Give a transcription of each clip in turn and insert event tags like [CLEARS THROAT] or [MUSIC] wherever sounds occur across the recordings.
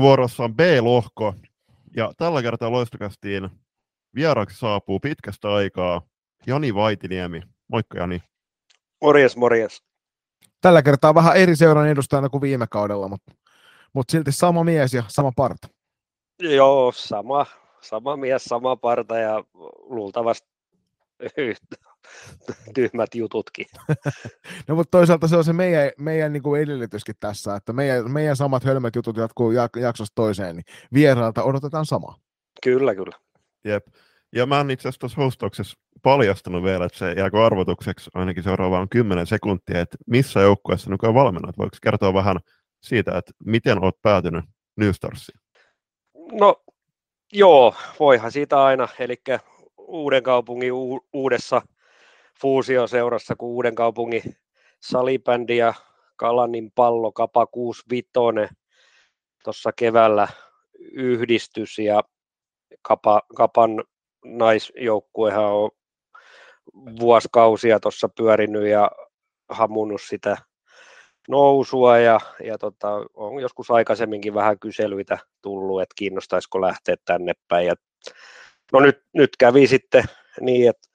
Vuorossa on B-lohko, ja tällä kertaa loistokästiin vieraaksi saapuu pitkästä aikaa Jani Vaitiniemi. Moikka Jani. Morjes, morjes. Tällä kertaa vähän eri seuran edustajana kuin viime kaudella, mutta, mutta silti sama mies ja sama parta. Joo, sama, sama mies, sama parta ja luultavasti [LAUGHS] tyhmät jututkin. [LAUGHS] no mutta toisaalta se on se meidän, meidän niin kuin edellytyskin tässä, että meidän, meidän samat hölmät jutut jatkuu jaksosta toiseen, niin vieraalta odotetaan samaa. Kyllä, kyllä. Jep. Ja mä oon itse asiassa tuossa hostauksessa paljastanut vielä, että se jääkö arvotukseksi ainakin seuraavaan 10 sekuntia, että missä joukkueessa nykyään valmennat. Voiko kertoa vähän siitä, että miten olet päätynyt New Starsiin? No joo, voihan siitä aina. Eli uuden kaupungin u- uudessa fuusioseurassa, kun uuden kaupungin salibändi ja Kalanin pallo Kapa 65 tuossa keväällä yhdistys ja Kapa, Kapan naisjoukkuehan on vuosikausia tuossa pyörinyt ja hamunut sitä nousua ja, ja tota, on joskus aikaisemminkin vähän kyselyitä tullut, että kiinnostaisiko lähteä tänne päin. Ja, no nyt, nyt kävi sitten niin, että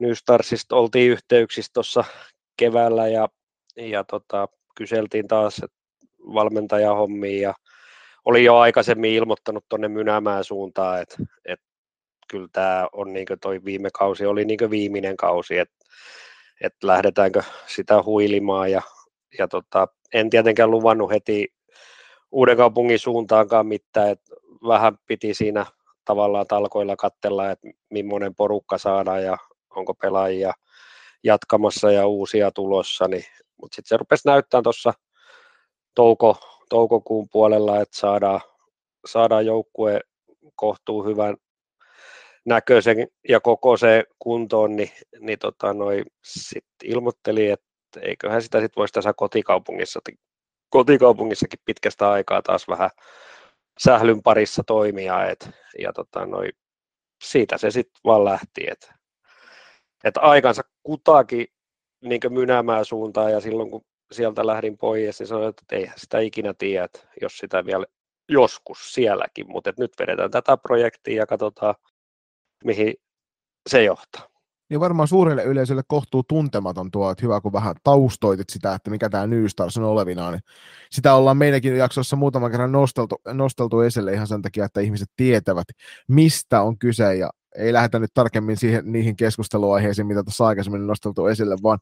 New Starsista oltiin yhteyksissä tuossa keväällä ja, ja tota, kyseltiin taas valmentajahommiin ja oli jo aikaisemmin ilmoittanut tuonne Mynämään suuntaan, että, että kyllä tämä on niin toi viime kausi oli niin viimeinen kausi, että, että lähdetäänkö sitä huilimaan ja, ja tota, en tietenkään luvannut heti uuden kaupungin suuntaankaan mitään, että vähän piti siinä tavallaan talkoilla katsella, että millainen porukka saadaan ja onko pelaajia jatkamassa ja uusia tulossa, niin, mutta sitten se rupesi näyttämään tuossa touko, toukokuun puolella, että saadaan, saadaan joukkue kohtuu hyvän näköisen ja koko se kuntoon, niin, niin tota, noi, sit ilmoitteli, että eiköhän sitä sitten voisi tässä kotikaupungissa, kotikaupungissakin pitkästä aikaa taas vähän sählyn parissa toimia, et, ja tota, noi, siitä se sitten vaan lähti, että et aikansa kutakin niin mynäämään suuntaan, ja silloin kun sieltä lähdin pois, niin sanoin, että eihän sitä ikinä tiedä, jos sitä vielä joskus sielläkin, mutta nyt vedetään tätä projektia ja katsotaan, mihin se johtaa. Niin varmaan suurelle yleisölle kohtuu tuntematon tuo, että hyvä kun vähän taustoitit sitä, että mikä tämä New Stars on olevinaan, niin sitä ollaan meidänkin jaksossa muutaman kerran nosteltu, nosteltu esille ihan sen takia, että ihmiset tietävät, mistä on kyse, ja ei lähdetä nyt tarkemmin siihen, niihin keskusteluaiheisiin, mitä tuossa aikaisemmin nosteltu esille, vaan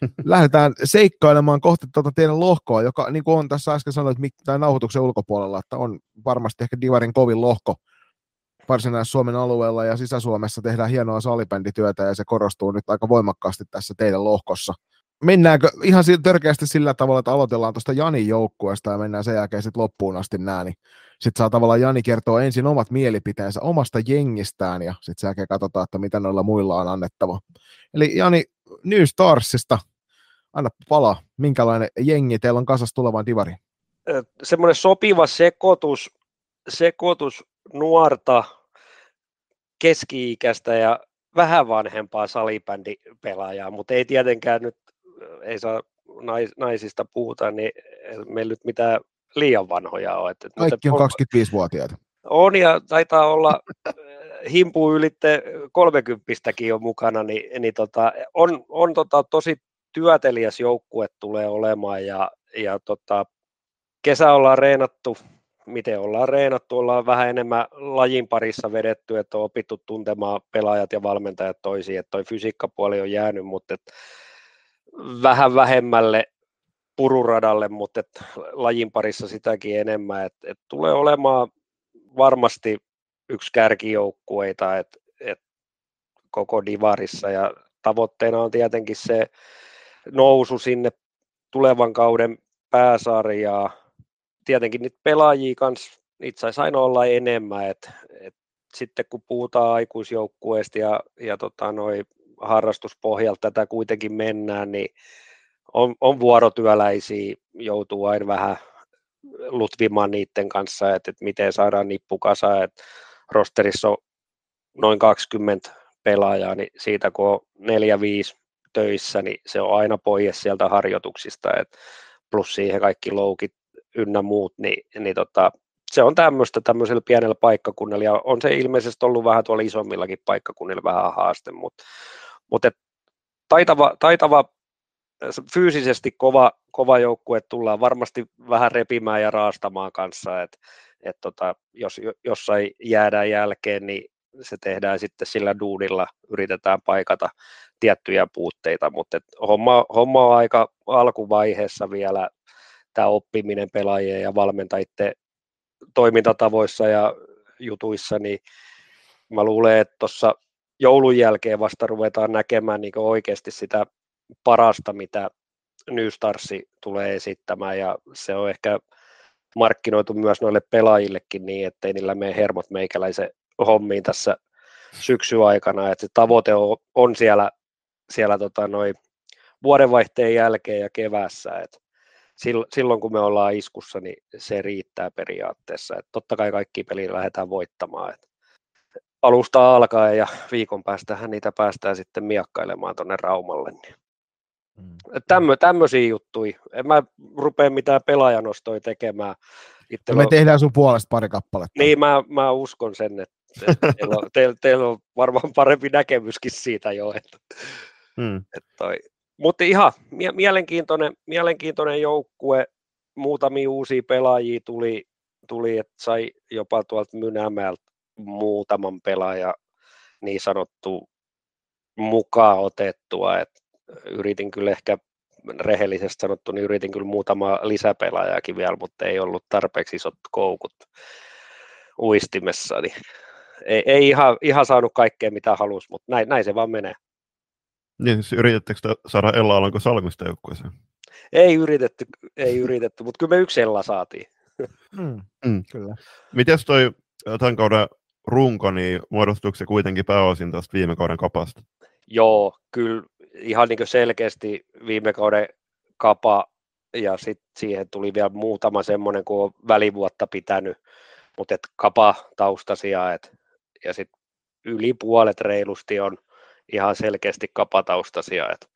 [LAUGHS] lähdetään seikkailemaan kohti tuota teidän lohkoa, joka niin kuin on tässä äsken sanoit, tai nauhoituksen ulkopuolella, että on varmasti ehkä Divarin kovin lohko, Varsinais-Suomen alueella ja Sisä-Suomessa tehdään hienoa salibändityötä ja se korostuu nyt aika voimakkaasti tässä teidän lohkossa. Mennäänkö ihan törkeästi sillä tavalla, että aloitellaan tuosta Janin joukkueesta ja mennään sen jälkeen sitten loppuun asti nää, niin sitten saa tavallaan Jani kertoa ensin omat mielipiteensä omasta jengistään ja sitten sen jälkeen katsotaan, että mitä noilla muilla on annettava. Eli Jani New Starsista, anna palaa, minkälainen jengi teillä on kasassa tulevan divari? Semmoinen sopiva sekoitus, sekoitus nuorta, keski-ikäistä ja vähän vanhempaa salibändipelaajaa, mutta ei tietenkään nyt, ei saa nais, naisista puhuta, niin meillä nyt mitään liian vanhoja ole. Että, Kaikki on 25-vuotiaita. On ja taitaa olla himpu ylitte 30 on mukana, niin, niin tota, on, on tota, tosi työtelijäs joukkue tulee olemaan ja, ja tota, kesä ollaan reenattu miten ollaan reenattu, ollaan vähän enemmän lajin parissa vedetty, että on opittu tuntemaan pelaajat ja valmentajat toisiin, että toi fysiikkapuoli on jäänyt, mutta et vähän vähemmälle pururadalle, mutta et lajin parissa sitäkin enemmän, että et tulee olemaan varmasti yksi kärkijoukkueita, että et koko divarissa. Ja tavoitteena on tietenkin se nousu sinne tulevan kauden pääsarjaa, tietenkin niitä pelaajia kanssa, niitä saisi aina olla enemmän, että et sitten kun puhutaan aikuisjoukkueesta ja, ja tota noi harrastuspohjalta tätä kuitenkin mennään, niin on, on vuorotyöläisiä, joutuu aina vähän lutvimaan niiden kanssa, että, että miten saadaan nippu kasaan, että rosterissa on noin 20 pelaajaa, niin siitä kun on neljä, viisi töissä, niin se on aina pois sieltä harjoituksista, että plus siihen kaikki loukit ynnä muut, niin, niin tota, se on tämmöistä tämmöisellä pienellä paikkakunnalla, ja on se ilmeisesti ollut vähän tuolla isommillakin paikkakunnilla vähän haaste, mutta, mutta taitava, taitava, fyysisesti kova, kova joukkue tullaan varmasti vähän repimään ja raastamaan kanssa, että et tota, jos jossain jäädään jälkeen, niin se tehdään sitten sillä duunilla, yritetään paikata tiettyjä puutteita, mutta et homma, homma on aika alkuvaiheessa vielä tämä oppiminen pelaajien ja valmentajien toimintatavoissa ja jutuissa, niin mä luulen, että tuossa joulun jälkeen vasta ruvetaan näkemään niin oikeasti sitä parasta, mitä New Starsi tulee esittämään, ja se on ehkä markkinoitu myös noille pelaajillekin niin, ettei niillä mene hermot meikäläisen hommiin tässä syksyä-aikana, että se tavoite on, on siellä, siellä tota noi vuodenvaihteen jälkeen ja keväässä, että silloin kun me ollaan iskussa, niin se riittää periaatteessa. Että totta kai kaikki peliä lähdetään voittamaan. Että alusta alkaen ja viikon päästähän niitä päästään sitten miakkailemaan tuonne Raumalle. Niin. Mm. Tämmö, tämmöisiä juttuja. En mä rupea mitään pelaajanostoja tekemään. Itse me on... tehdään sun puolesta pari kappaletta. Niin, mä, mä uskon sen, että teillä on, [LAUGHS] teillä, teillä on varmaan parempi näkemyskin siitä jo. Että, mm. että toi, mutta ihan mielenkiintoinen, mielenkiintoinen joukkue, muutamia uusia pelaajia tuli, tuli että sai jopa tuolta Mynämäältä muutaman pelaaja niin sanottu mukaan otettua, että yritin kyllä ehkä rehellisesti sanottu, niin yritin kyllä muutama lisäpelaajakin vielä, mutta ei ollut tarpeeksi isot koukut uistimessa, niin ei, ei ihan, ihan saanut kaikkea mitä halusi, mutta näin, näin se vaan menee. Niin, siis yritettekö saada Ella Alanko Salmista joukkueeseen? Ei yritetty, ei yritetty, mutta kyllä me yksi Ella saatiin. Mm, mm. Kyllä. Mites toi tämän kauden runko, niin muodostuuko se kuitenkin pääosin tuosta viime kauden kapasta? Joo, kyllä ihan niin selkeästi viime kauden kapa ja sitten siihen tuli vielä muutama semmoinen, kun on välivuotta pitänyt, mutta et kapa taustasia, et, ja sitten yli puolet reilusti on ihan selkeästi kapataustasia. Et,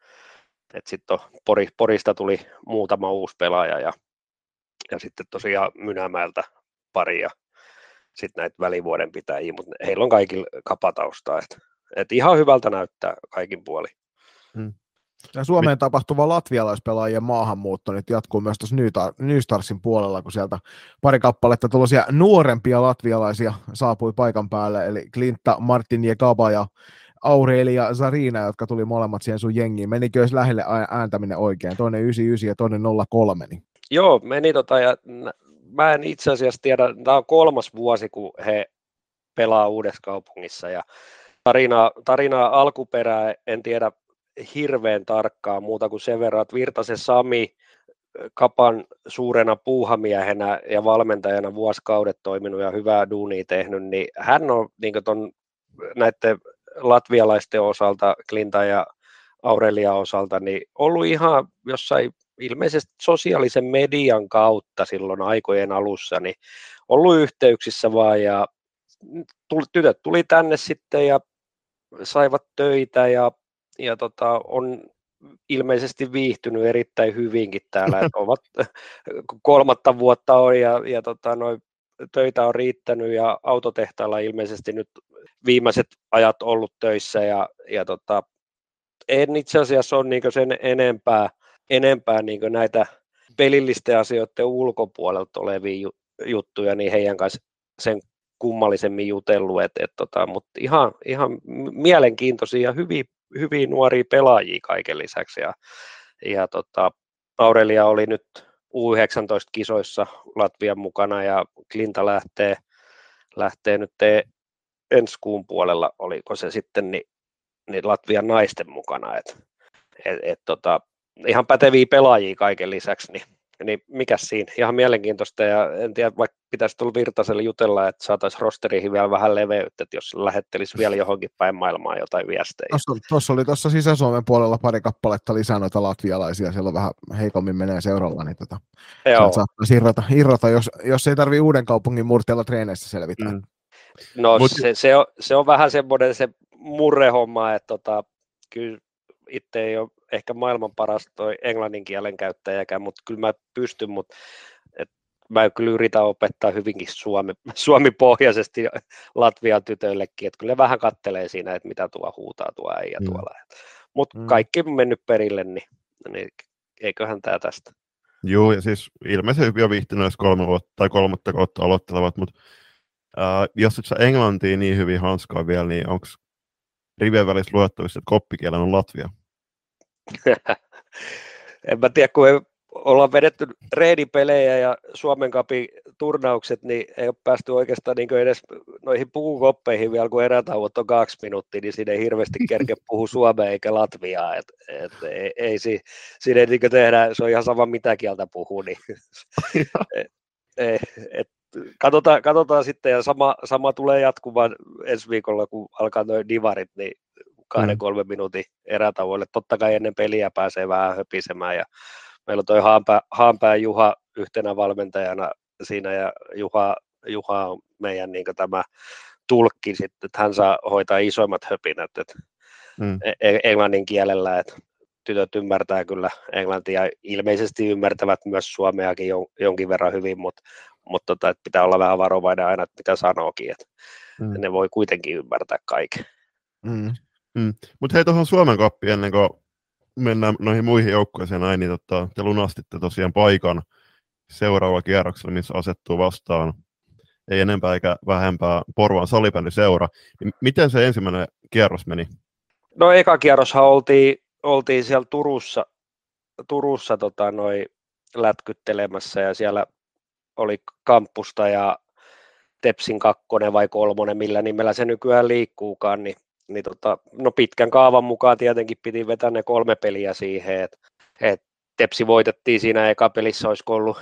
et sitten Pori, Porista tuli muutama uusi pelaaja ja, ja sitten tosiaan Mynämäeltä pari ja sitten näitä välivuoden pitäjiä, mutta heillä on kaikilla kapataustaa. Et, et ihan hyvältä näyttää kaikin puoli. Hmm. Ja Suomeen tapahtuva latvialaispelaajien maahanmuutto nyt jatkuu myös tuossa New Starsin puolella, kun sieltä pari kappaletta tuollaisia nuorempia latvialaisia saapui paikan päälle, eli Klintta, Martin ja Kaba ja Aureli ja Zarina, jotka tuli molemmat siihen sun jengiin. Menikö jos lähelle ääntäminen oikein? Toinen 99 ja toinen 03. Niin. Joo, meni tota, ja mä en itse asiassa tiedä, tämä on kolmas vuosi, kun he pelaa uudessa kaupungissa, ja tarina, tarina alkuperää en tiedä hirveän tarkkaa muuta kuin sen verran, että Virtasen Sami Kapan suurena puuhamiehenä ja valmentajana vuosikaudet toiminut ja hyvää duunia tehnyt, niin hän on niin ton, näiden latvialaisten osalta, Klinta ja Aurelia osalta, niin ollut ihan jossain ilmeisesti sosiaalisen median kautta silloin aikojen alussa, niin ollut yhteyksissä vaan ja tuli, tytöt tuli tänne sitten ja saivat töitä ja, ja tota, on ilmeisesti viihtynyt erittäin hyvinkin täällä, että ovat [LAUGHS] kolmatta vuotta on ja, ja tota, noi, töitä on riittänyt ja autotehtaalla ilmeisesti nyt viimeiset ajat ollut töissä ja, ja tota, en itse asiassa ole niin sen enempää, enempää niin näitä pelillisten asioiden ulkopuolelta olevia juttuja, niin heidän kanssa sen kummallisemmin jutellut, et, et tota, mutta ihan, ihan mielenkiintoisia ja hyviä, hyviä nuoria pelaajia kaiken lisäksi. Ja, ja tota, Aurelia oli nyt U19-kisoissa Latvian mukana ja Klinta lähtee, lähtee nyt ensi kuun puolella, oliko se sitten, niin, niin Latvian naisten mukana. Et, et, et, tota, ihan päteviä pelaajia kaiken lisäksi, niin, niin mikä siinä, ihan mielenkiintoista ja en tiedä, vaikka pitäisi tulla Virtaselle jutella, että saataisiin rosteriin vielä vähän leveyttä, että jos lähettelisi vielä johonkin päin maailmaa jotain viestejä. Tuossa, tuossa oli tuossa Sisä-Suomen puolella pari kappaletta lisää noita latvialaisia, siellä on vähän heikommin menee seuralla, niin tota, saattaa irrota, irrota jos, jos ei tarvitse uuden kaupungin murteella treeneissä selvitä. Mm. No Mut... se, se, on, se on vähän semmoinen se murrehomma, että tota, kyllä itse ei ole ehkä maailman paras toi englannin kielen käyttäjäkään, mutta kyllä mä pystyn, mutta et mä kyllä yritän opettaa hyvinkin Suomi, [LAUGHS] Suomi-pohjaisesti Latvian tytöillekin, että kyllä ne vähän kattelee siinä, että mitä tuo huutaa tuo äijä mm. tuolla. Mutta mm. kaikki on mennyt perille, niin, niin eiköhän tämä tästä. Joo, ja siis ilmeisesti jo viihtynyt kolme vuotta tai kolmatta kautta aloittelevat, mutta äh, jos et sä englantia niin hyvin hanskaa vielä, niin onko rivien välissä luettavissa, että koppikielen on Latvia? [LAUGHS] en mä tiedä, kun ollaan vedetty reidipelejä ja Suomen kapin turnaukset, niin ei ole päästy oikeastaan niin edes noihin puukoppeihin vielä, kun erätauot on kaksi minuuttia, niin siinä ei hirveästi kerke [LAUGHS] puhu suomea eikä latviaa. Et, et, ei, ei, siinä ei niin tehdä, se on ihan sama mitä kieltä puhuu. Niin, [LAUGHS] et, et, katsotaan, katsotaan sitten, ja sama, sama tulee jatkumaan ensi viikolla, kun alkaa noin divarit, niin kahden, mm. kolmen minuutin erätauolle. Totta kai ennen peliä pääsee vähän höpisemään ja meillä on toi Haanpää, Haanpää Juha yhtenä valmentajana siinä ja Juha, Juha on meidän niin tämä tulkki sitten, että hän saa hoitaa isoimmat höpinät että mm. E-, e-, englannin kielellä, että tytöt ymmärtää kyllä englantia, ilmeisesti ymmärtävät myös suomeakin jonkin verran hyvin, mutta, mutta tota, että pitää olla vähän varovainen aina, että mitä sanookin, että mm. ne voi kuitenkin ymmärtää kaiken. Mm. Mm. Mutta hei tuohon Suomen kappiin ennen kuin mennään noihin muihin joukkueisiin näin, niin tota, te lunastitte tosiaan paikan seuraavalla kierroksella, missä asettuu vastaan ei enempää eikä vähempää Porvaan salibändiseura. Niin miten se ensimmäinen kierros meni? No eka kierroshan oltiin, oltiin siellä Turussa, Turussa tota, noi lätkyttelemässä ja siellä oli kampusta ja Tepsin kakkonen vai kolmonen, millä nimellä se nykyään liikkuukaan, niin niin tota, no pitkän kaavan mukaan tietenkin piti vetää ne kolme peliä siihen, että et Tepsi voitettiin siinä eka pelissä, olisiko ollut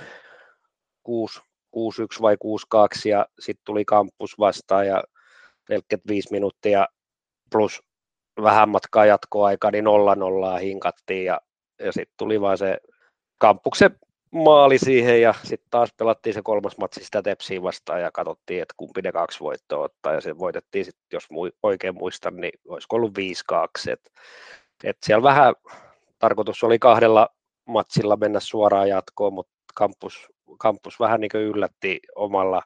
6, 6-1 vai 6-2 ja sitten tuli kampus vastaan ja pelkät viisi minuuttia plus vähän matkaa jatkoaikaa, niin nolla nollaa hinkattiin ja, ja sitten tuli vaan se kampuksen maali siihen ja sitten taas pelattiin se kolmas matsi sitä Tepsiä vastaan ja katsottiin, että kumpi ne kaksi voittoa ottaa ja se voitettiin sitten, jos oikein muistan, niin olisiko ollut 5-2. Et, et siellä vähän tarkoitus oli kahdella matsilla mennä suoraan jatkoon, mutta kampus, kampus vähän niin yllätti omalla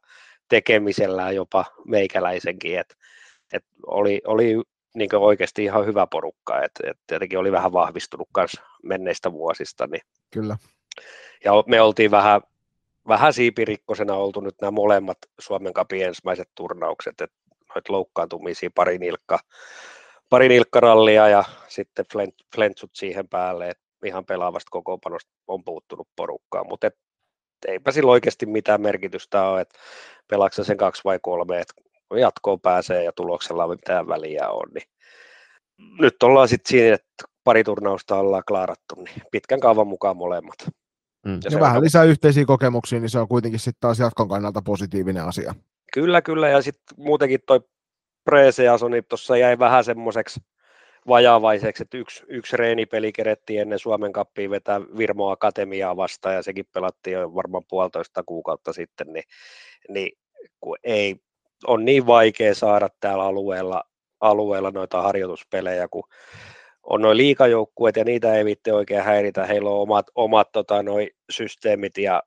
tekemisellään jopa meikäläisenkin, että et oli, oli niin oikeasti ihan hyvä porukka, että et tietenkin oli vähän vahvistunut myös menneistä vuosista. Niin Kyllä ja me oltiin vähän, vähän siipirikkosena oltu nyt nämä molemmat Suomen kapin ensimmäiset turnaukset, että noita loukkaantumisia, pari nilkka, pari nilkkarallia ja sitten flentsut siihen päälle, että ihan pelaavasta kokoonpanosta on puuttunut porukkaa, mutta et, eipä sillä oikeasti mitään merkitystä ole, että pelaaksa sen kaksi vai kolme, että jatkoon pääsee ja tuloksella ei mitään väliä on, niin nyt ollaan sitten siinä, että pari turnausta ollaan klaarattu, niin pitkän kaavan mukaan molemmat. Mm. Ja, ja vähän lisää yhteisiä kokemuksia, niin se on kuitenkin sitten taas jatkon kannalta positiivinen asia. Kyllä, kyllä, ja sitten muutenkin toi Preseasoni tuossa jäi vähän semmoiseksi vajaavaiseksi, että yksi, yksi reenipeli kerettiin ennen Suomen kappia vetää Virmo Akatemiaa vastaan, ja sekin pelattiin jo varmaan puolitoista kuukautta sitten, niin, niin kun ei, on niin vaikea saada täällä alueella, alueella noita harjoituspelejä, kun on noin liikajoukkueet ja niitä ei viitte oikein häiritä, heillä on omat, omat tota, noi systeemit ja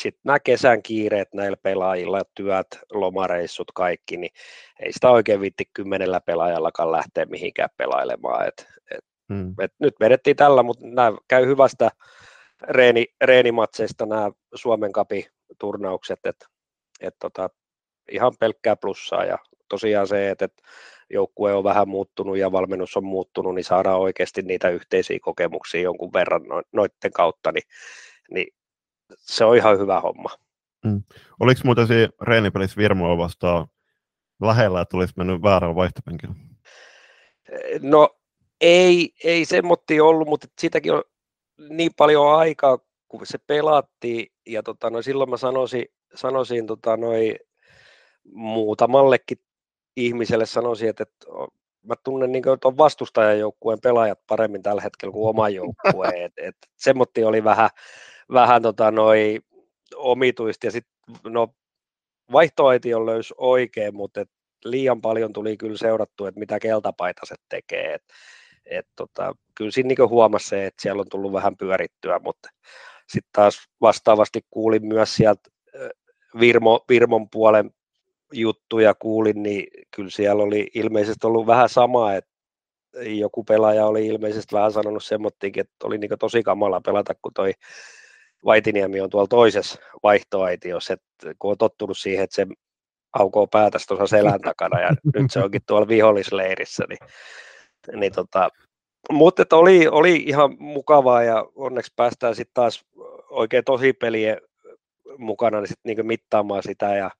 sitten nämä kesän kiireet näillä pelaajilla, työt, lomareissut, kaikki, niin ei sitä oikein viitti kymmenellä pelaajallakaan lähteä mihinkään pelailemaan. Et, et, hmm. et nyt vedettiin tällä, mutta nämä käy hyvästä reeni, reenimatseista nämä Suomen kapi turnaukset, että et tota, ihan pelkkää plussaa ja tosiaan se, että, että joukkue on vähän muuttunut ja valmennus on muuttunut, niin saadaan oikeasti niitä yhteisiä kokemuksia jonkun verran noiden kautta, niin, niin se on ihan hyvä homma. Mm. Oliko muuten siinä reenipelissä Virmoa vastaan lähellä, että olisi mennyt väärään vaihtopenkillä? No ei, ei semmotti ollut, mutta siitäkin on niin paljon aikaa, kun se pelattiin, ja tota, no silloin mä sanoisin, sanoisin tota, noi, muutamallekin ihmiselle sanoisin, että, että mä tunnen niin tuon vastustajan joukkueen pelaajat paremmin tällä hetkellä kuin oman joukkueen. [LAUGHS] et, et, semmotti oli vähän, vähän tota noi omituista ja sitten no vaihtoaitio löysi oikein, mutta et liian paljon tuli kyllä seurattu, että mitä keltapaitaset tekee. Et, et tota, kyllä siinä niin huomasi se, että siellä on tullut vähän pyörittyä, mutta sitten taas vastaavasti kuulin myös sieltä Virmo, Virmon puolen juttuja kuulin, niin kyllä siellä oli ilmeisesti ollut vähän sama, että joku pelaaja oli ilmeisesti vähän sanonut semmoittiinkin, että oli niin tosi kamala pelata, kun toi Vaitiniemi on tuolla toisessa vaihtoaitiossa, että kun on tottunut siihen, että se aukoo päätäsi tuossa selän takana ja nyt se onkin tuolla vihollisleirissä, niin, niin tota, mutta oli, oli ihan mukavaa ja onneksi päästään sitten taas oikein tosi pelien mukana niin sit niinku mittaamaan sitä ja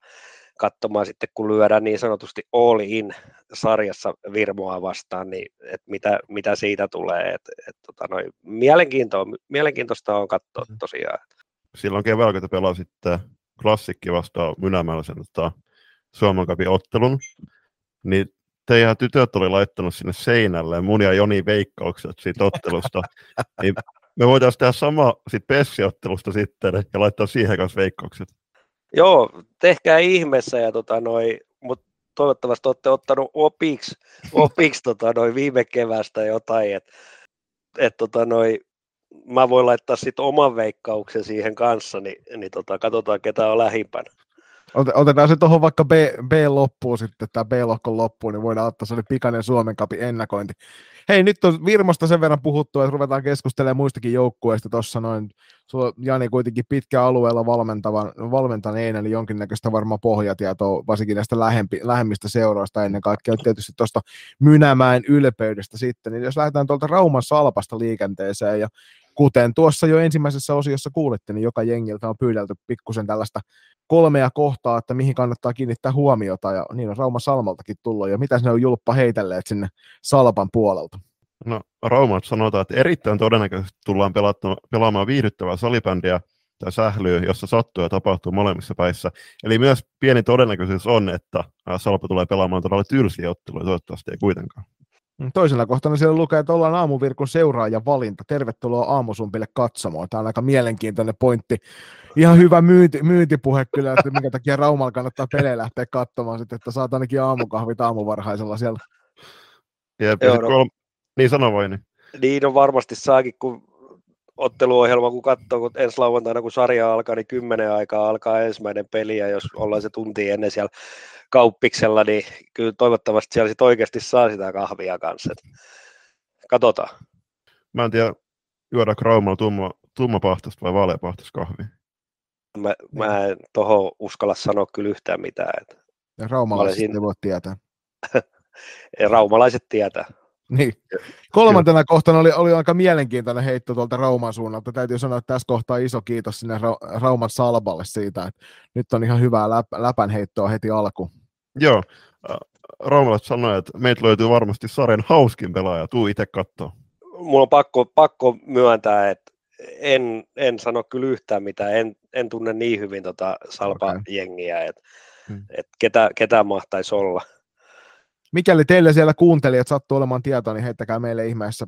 katsomaan sitten, kun lyödään niin sanotusti all in sarjassa Virmoa vastaan, niin et mitä, mitä siitä tulee. Et, et, tota, noin, mielenkiintoa, mielenkiintoista on katsoa mm. tosiaan. Silloin keväällä, kun te pelasitte klassikki vastaan Mynämällä sen tota, Suomen Cupin ottelun, niin teidän tytöt oli laittanut sinne seinälle mun ja Joni veikkaukset siitä ottelusta, [LAUGHS] niin me voitaisiin tehdä sama sit Pessiottelusta sitten ja laittaa siihen kanssa veikkaukset. Joo, tehkää ihmeessä, ja tota noi, mutta toivottavasti olette ottanut opiksi, opiksi [LAUGHS] tota noi viime kevästä jotain, että et tota noi, mä voin laittaa sitten oman veikkauksen siihen kanssa, niin, niin tota, katsotaan ketä on lähimpänä. Otetaan se tuohon vaikka B, B-loppuun sitten, tämä B-lohkon loppuun, niin voidaan ottaa sellainen pikainen Suomen kapin ennakointi. Hei, nyt on Virmosta sen verran puhuttu, että ruvetaan keskustelemaan muistakin joukkueista tuossa noin. Sulla Jani kuitenkin pitkä alueella valmentavan, valmentaneen, eli jonkinnäköistä varmaan pohjatietoa, varsinkin näistä lähempi, lähemmistä seuroista ennen kaikkea, tietysti tuosta Mynämäen ylpeydestä sitten. Niin jos lähdetään tuolta Rauman salpasta liikenteeseen ja kuten tuossa jo ensimmäisessä osiossa kuulitte, niin joka jengiltä on pyydelty pikkusen tällaista kolmea kohtaa, että mihin kannattaa kiinnittää huomiota, ja niin on Rauma Salmaltakin tullut, ja mitä ne on julppa heitelleet sinne Salpan puolelta? No Raumat sanotaan, että erittäin todennäköisesti tullaan pelaamaan viihdyttävää salibändiä tai sählyä, jossa sattuu ja tapahtuu molemmissa päissä. Eli myös pieni todennäköisyys on, että Salpa tulee pelaamaan todella tylsiä otteluja, toivottavasti ei kuitenkaan. Toisella kohtana siellä lukee, että ollaan aamuvirkun seuraaja valinta. Tervetuloa aamusumpille katsomaan. Tämä on aika mielenkiintoinen pointti. Ihan hyvä myynti, myyntipuhe kyllä, että minkä takia Raumalla kannattaa pelejä lähteä katsomaan, sitten, että saat ainakin aamukahvit aamuvarhaisella siellä. Jep, Joo, no, kol... Niin sano voi. Niin. niin on varmasti saakin, kun otteluohjelma, kun katsoo, kun ensi lauantaina, kun sarja alkaa, niin kymmenen aikaa alkaa ensimmäinen peli, ja jos ollaan se tunti ennen siellä kauppiksella, niin kyllä toivottavasti siellä sit oikeasti saa sitä kahvia kanssa. Katsotaan. Mä en tiedä, juoda Raumalla tumma, tummapahtasta vai vaaleapahtasta kahvia? Mä, mä en tohon uskalla sanoa kyllä yhtään mitään. Et ja raumalaiset siinä... ei voi tietää. [LAUGHS] raumalaiset tietää. Niin. Kolmantena kohtana oli, oli aika mielenkiintoinen heitto tuolta Rauman suunnalta. Täytyy sanoa, että tässä kohtaa iso kiitos sinne Ra- Rauman Salballe siitä, että nyt on ihan hyvää läp- läpän heittoa heti alku. Joo, Raumalaiset sanoi, että meitä löytyy varmasti sarjan hauskin pelaaja, tuu itse katsoa. Mulla on pakko, pakko myöntää, että en, en sano kyllä yhtään mitään, en, en tunne niin hyvin tota Salpa-jengiä, okay. että hmm. et ketä, ketä mahtaisi olla. Mikäli teille siellä kuuntelijat sattuu olemaan tietoa, niin heittäkää meille ihmeessä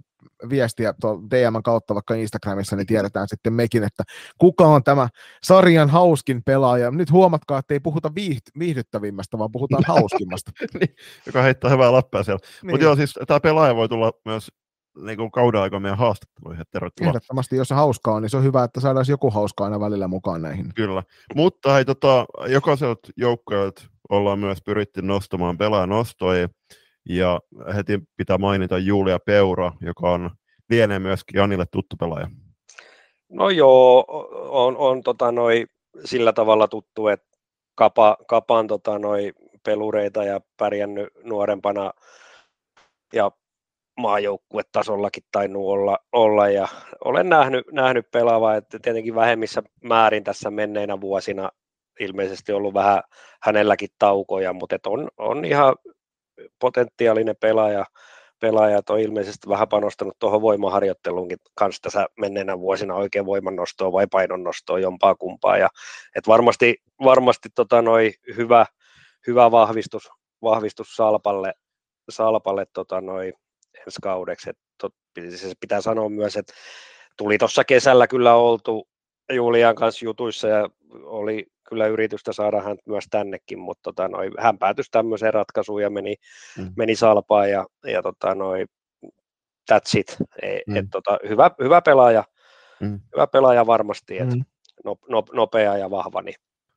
viestiä DM kautta vaikka Instagramissa, niin tiedetään sitten mekin, että kuka on tämä sarjan hauskin pelaaja. Nyt huomatkaa, että ei puhuta viihdy- viihdyttävimmästä, vaan puhutaan [LAUGHS] hauskimmasta. niin, joka heittää hyvää läppää siellä. Niin. Mutta joo, siis tämä pelaaja voi tulla myös niin kuin kauden aikaa meidän haastatteluihin. Tervetuloa. Ehdottomasti, jos se hauskaa niin se on hyvä, että saadaan joku hauskaa aina välillä mukaan näihin. Kyllä, mutta hei, tota, jokaiselta joukkoilta ollaan myös pyritty nostamaan pelaajanostoja, ja heti pitää mainita Julia Peura, joka on lienee myöskin Janille tuttu pelaaja. No joo, on, on tota noi, sillä tavalla tuttu, että kapa, kapan tota noi pelureita ja pärjännyt nuorempana ja maajoukkuetasollakin tainnut olla, olla ja olen nähnyt, nähnyt pelaavaa, että tietenkin vähemmissä määrin tässä menneinä vuosina ilmeisesti ollut vähän hänelläkin taukoja, mutta on, on ihan potentiaalinen pelaaja, pelaajat on ilmeisesti vähän panostanut tuohon voimaharjoitteluunkin kanssa tässä menneenä vuosina oikein voimannostoa vai painonnostoa jompaa kumpaa. Ja, et varmasti varmasti tota noi hyvä, hyvä vahvistus, vahvistus Salpalle, Salpalle tota noi ensi kaudeksi. Et tot, siis pitää sanoa myös, että tuli tuossa kesällä kyllä oltu Julian kanssa jutuissa ja oli kyllä yritystä saada hän myös tännekin, mutta tota, noi, hän päätyi tämmöiseen ratkaisuun ja meni, mm. meni salpaan ja, ja tota, noi, that's it. E, mm. et, tota, hyvä, hyvä pelaaja, mm. hyvä pelaaja varmasti, että mm. no, no, nopea ja vahva. Niin.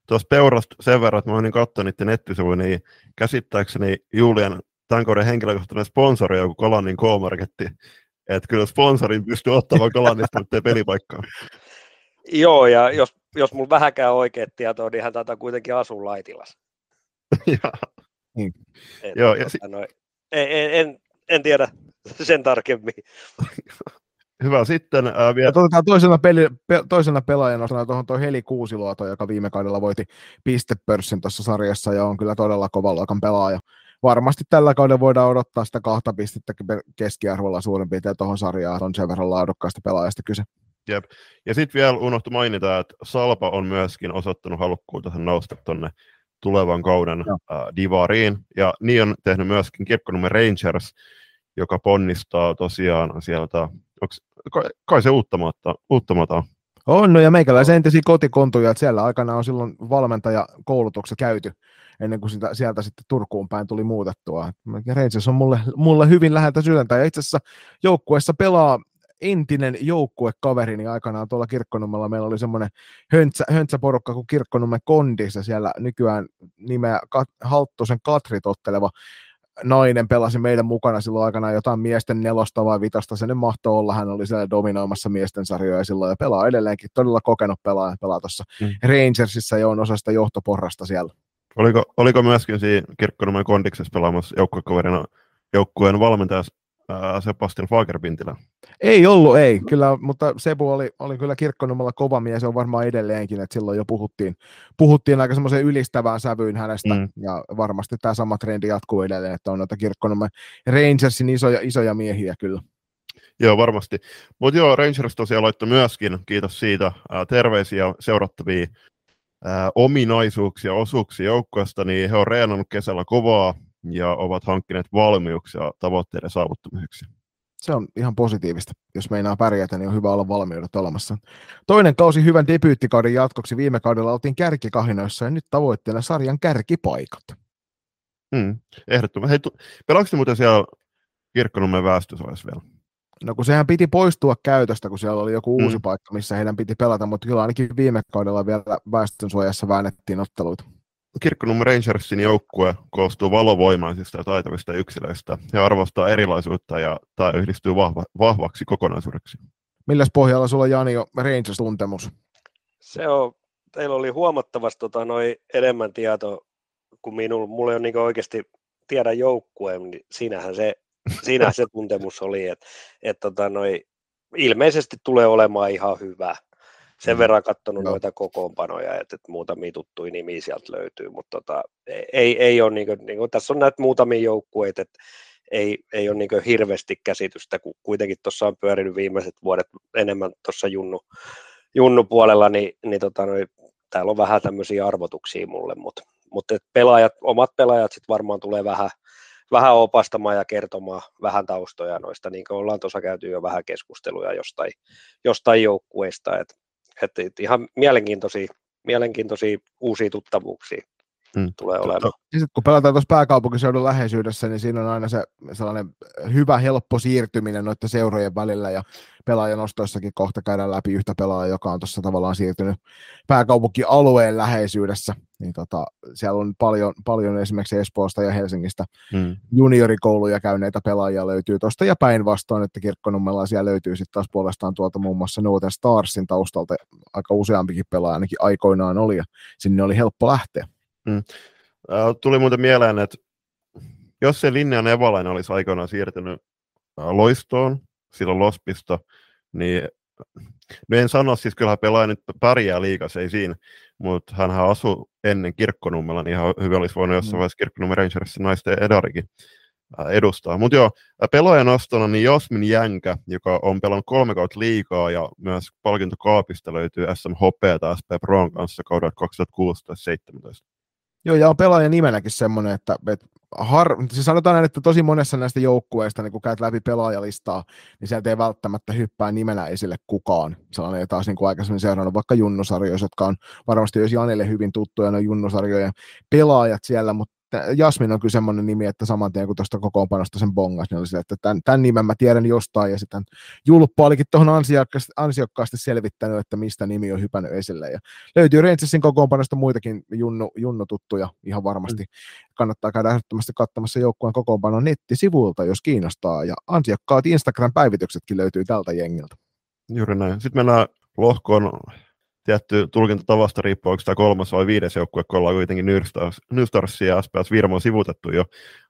Tuossa Peurasta sen verran, että mä olin katsoa niiden nettisivuja, niin käsittääkseni Julian tämän kauden henkilökohtainen sponsori on joku Kolanin K-marketti. Että kyllä sponsorin pystyy ottamaan Kolanista [LAUGHS] nyt pelipaikkaa. Joo, ja jos, jos mulla vähäkään oikeat tietoa, niin hän taitaa kuitenkin asua Laitilassa. [LAUGHS] Niin. Joo, ja si- no, en, en, en, tiedä sen tarkemmin. [LAUGHS] Hyvä, sitten äh, vielä... Otetaan toisena, peli, pe, toisena pelaajana tuohon tuo Heli Kuusiluoto, joka viime kaudella voiti pistepörssin tuossa sarjassa ja on kyllä todella kovan luokan pelaaja. Varmasti tällä kaudella voidaan odottaa sitä kahta pistettä keskiarvolla suurin piirtein tuohon sarjaan, on sen verran laadukkaasta pelaajasta kyse. Jep. Ja sitten vielä unohtu mainita, että Salpa on myöskin osoittanut halukkuutta nousta tuonne tulevan kauden äh, divariin. Ja niin on tehnyt myöskin Kirkkonummen Rangers, joka ponnistaa tosiaan sieltä, onks, kai, kai se Uuttamaata, Uuttamaata on, no ja meikäläisen entisiä kotikontuja, että siellä aikana on silloin valmentajakoulutukset käyty ennen kuin sitä, sieltä sitten Turkuun päin tuli muutettua. Rangers on mulle, mulle hyvin läheltä sydäntä, ja itse asiassa joukkueessa pelaa entinen joukkuekaverini niin aikanaan tuolla Kirkkonummella. Meillä oli semmoinen höntsä, höntsäporukka kuin Kirkkonummen Kondissa, siellä nykyään nimeä Kat, Halttusen Katri totteleva nainen pelasi meidän mukana silloin aikana jotain miesten nelosta vai vitasta, se nyt mahtoi olla, hän oli siellä dominoimassa miesten sarjoja silloin ja pelaa edelleenkin, todella kokenut pelaaja, pelaa tuossa mm. Rangersissa ja on osa sitä johtoporrasta siellä. Oliko, oliko myöskin siinä Kirkkonummen kondiksessa pelaamassa joukkuekaverina joukkueen valmentaja Sebastian Fagerpintilä? Ei ollut, ei. Kyllä, mutta Sebu oli, oli kyllä kirkkonummalla kova mies, se on varmaan edelleenkin, että silloin jo puhuttiin, puhuttiin aika semmoiseen ylistävään sävyyn hänestä, mm. ja varmasti tämä sama trendi jatkuu edelleen, että on noita kirkkonummen Rangersin isoja, isoja miehiä kyllä. Joo, varmasti. Mutta joo, Rangers tosiaan laittoi myöskin, kiitos siitä, ää, terveisiä seurattavia ää, ominaisuuksia, osuuksia joukkueesta, niin he on reenannut kesällä kovaa, ja ovat hankkineet valmiuksia tavoitteiden saavuttamiseksi. Se on ihan positiivista. Jos meinaa pärjätä, niin on hyvä olla valmiudet olemassa. Toinen kausi hyvän debyyttikauden jatkoksi. Viime kaudella oltiin kärkikahinoissa ja nyt tavoitteena sarjan kärkipaikat. Hmm, ehdottomasti. Hei, pelaako muuten siellä Kirkkonummen väestösuojassa vielä? No kun sehän piti poistua käytöstä, kun siellä oli joku uusi mm. paikka, missä heidän piti pelata, mutta kyllä ainakin viime kaudella vielä väestönsuojassa väännettiin otteluita. Kirkkonummen Rangersin joukkue koostuu valovoimaisista ja taitavista yksilöistä. He arvostaa erilaisuutta ja tämä yhdistyy vahva, vahvaksi kokonaisuudeksi. Milläs pohjalla sulla Jani jo Rangers-tuntemus? Se on, teillä oli huomattavasti tota, noi enemmän tietoa kuin minulla. Mulla ei ole niin oikeasti tiedä joukkueen, niin siinähän se, [LAUGHS] siinähän se tuntemus oli, että et, tota, noi, ilmeisesti tulee olemaan ihan hyvä sen mm. verran katsonut no. noita kokoonpanoja, että, että muutamia tuttuja nimiä sieltä löytyy, mutta tota, ei, ei ole, niin kuin, niin kuin, tässä on näitä muutamia joukkueita, että ei, ei ole niin hirveästi käsitystä, kun kuitenkin tuossa on pyörinyt viimeiset vuodet enemmän tuossa junnu, junnu puolella, niin, niin tota, noi, täällä on vähän tämmöisiä arvotuksia mulle, mutta, mutta pelaajat, omat pelaajat sitten varmaan tulee vähän, vähän opastamaan ja kertomaan vähän taustoja noista, niin kuin ollaan tuossa käyty jo vähän keskusteluja jostain, jostain joukkueista, että että ihan mielenkiintoisia, mielenkiintoisia uusia tuttavuuksia mm. tulee olemaan. Ja sitten kun pelataan tuossa pääkaupunkiseudun läheisyydessä, niin siinä on aina se sellainen hyvä, helppo siirtyminen noiden seurojen välillä, ja pelaajan ostoissakin kohta käydään läpi yhtä pelaajaa, joka on tuossa tavallaan siirtynyt pääkaupunkialueen läheisyydessä, niin tota, siellä on paljon, paljon esimerkiksi Espoosta ja Helsingistä mm. juniorikouluja käyneitä pelaajia löytyy tuosta, ja päinvastoin, että kirkkonummelaisia löytyy sitten taas puolestaan tuolta muun muassa Northern Starsin taustalta, aika useampikin pelaaja ainakin aikoinaan oli, ja sinne oli helppo lähteä. Mm. Tuli muuten mieleen, että jos se Linnea Nevalainen olisi aikoinaan siirtynyt loistoon, silloin Lospista, niin no en sano, siis kyllä pelaa nyt pärjää liikas, ei siinä, mutta hän asui ennen Kirkkonummella, niin ihan hyvin olisi voinut jossain mm. vaiheessa Kirkkonummen Rangersin naisten edarikin edustaa. Mutta joo, pelaajan ostona niin Jasmin Jänkä, joka on pelannut kolme kautta liikaa ja myös palkintokaapista löytyy SM Hopeata SP Proon kanssa kaudella 2016-2017. Joo, ja on pelaajan nimenäkin semmoinen, että, että har, siis sanotaan näin, että tosi monessa näistä joukkueista, niin kun käyt läpi pelaajalistaa, niin sieltä ei välttämättä hyppää nimenä esille kukaan. Sellainen taas niin kuin aikaisemmin seurannut vaikka junnusarjoissa, jotka on varmasti jos Janille hyvin tuttuja, ne junnusarjojen pelaajat siellä, mutta Jasmin on kyllä semmoinen nimi, että saman tien kun tuosta kokoonpanosta sen bongas, niin oli se, että tämän, tämän nimen mä tiedän jostain, ja sitten Julppo olikin tuohon ansiokkaasti, ansiokkaasti selvittänyt, että mistä nimi on hypännyt esille, ja löytyy Rangersin kokoonpanosta muitakin junnu, junnututtuja ihan varmasti. Mm. Kannattaa käydä ehdottomasti katsomassa joukkueen kokoonpanon nettisivuilta, jos kiinnostaa, ja ansiokkaat Instagram-päivityksetkin löytyy tältä jengiltä. Juuri näin. Sitten mennään lohkoon tietty tulkintatavasta riippuu, onko tämä kolmas vai viides joukkue, kun ollaan kuitenkin New Stars ja SPS Virmo sivutettu jo.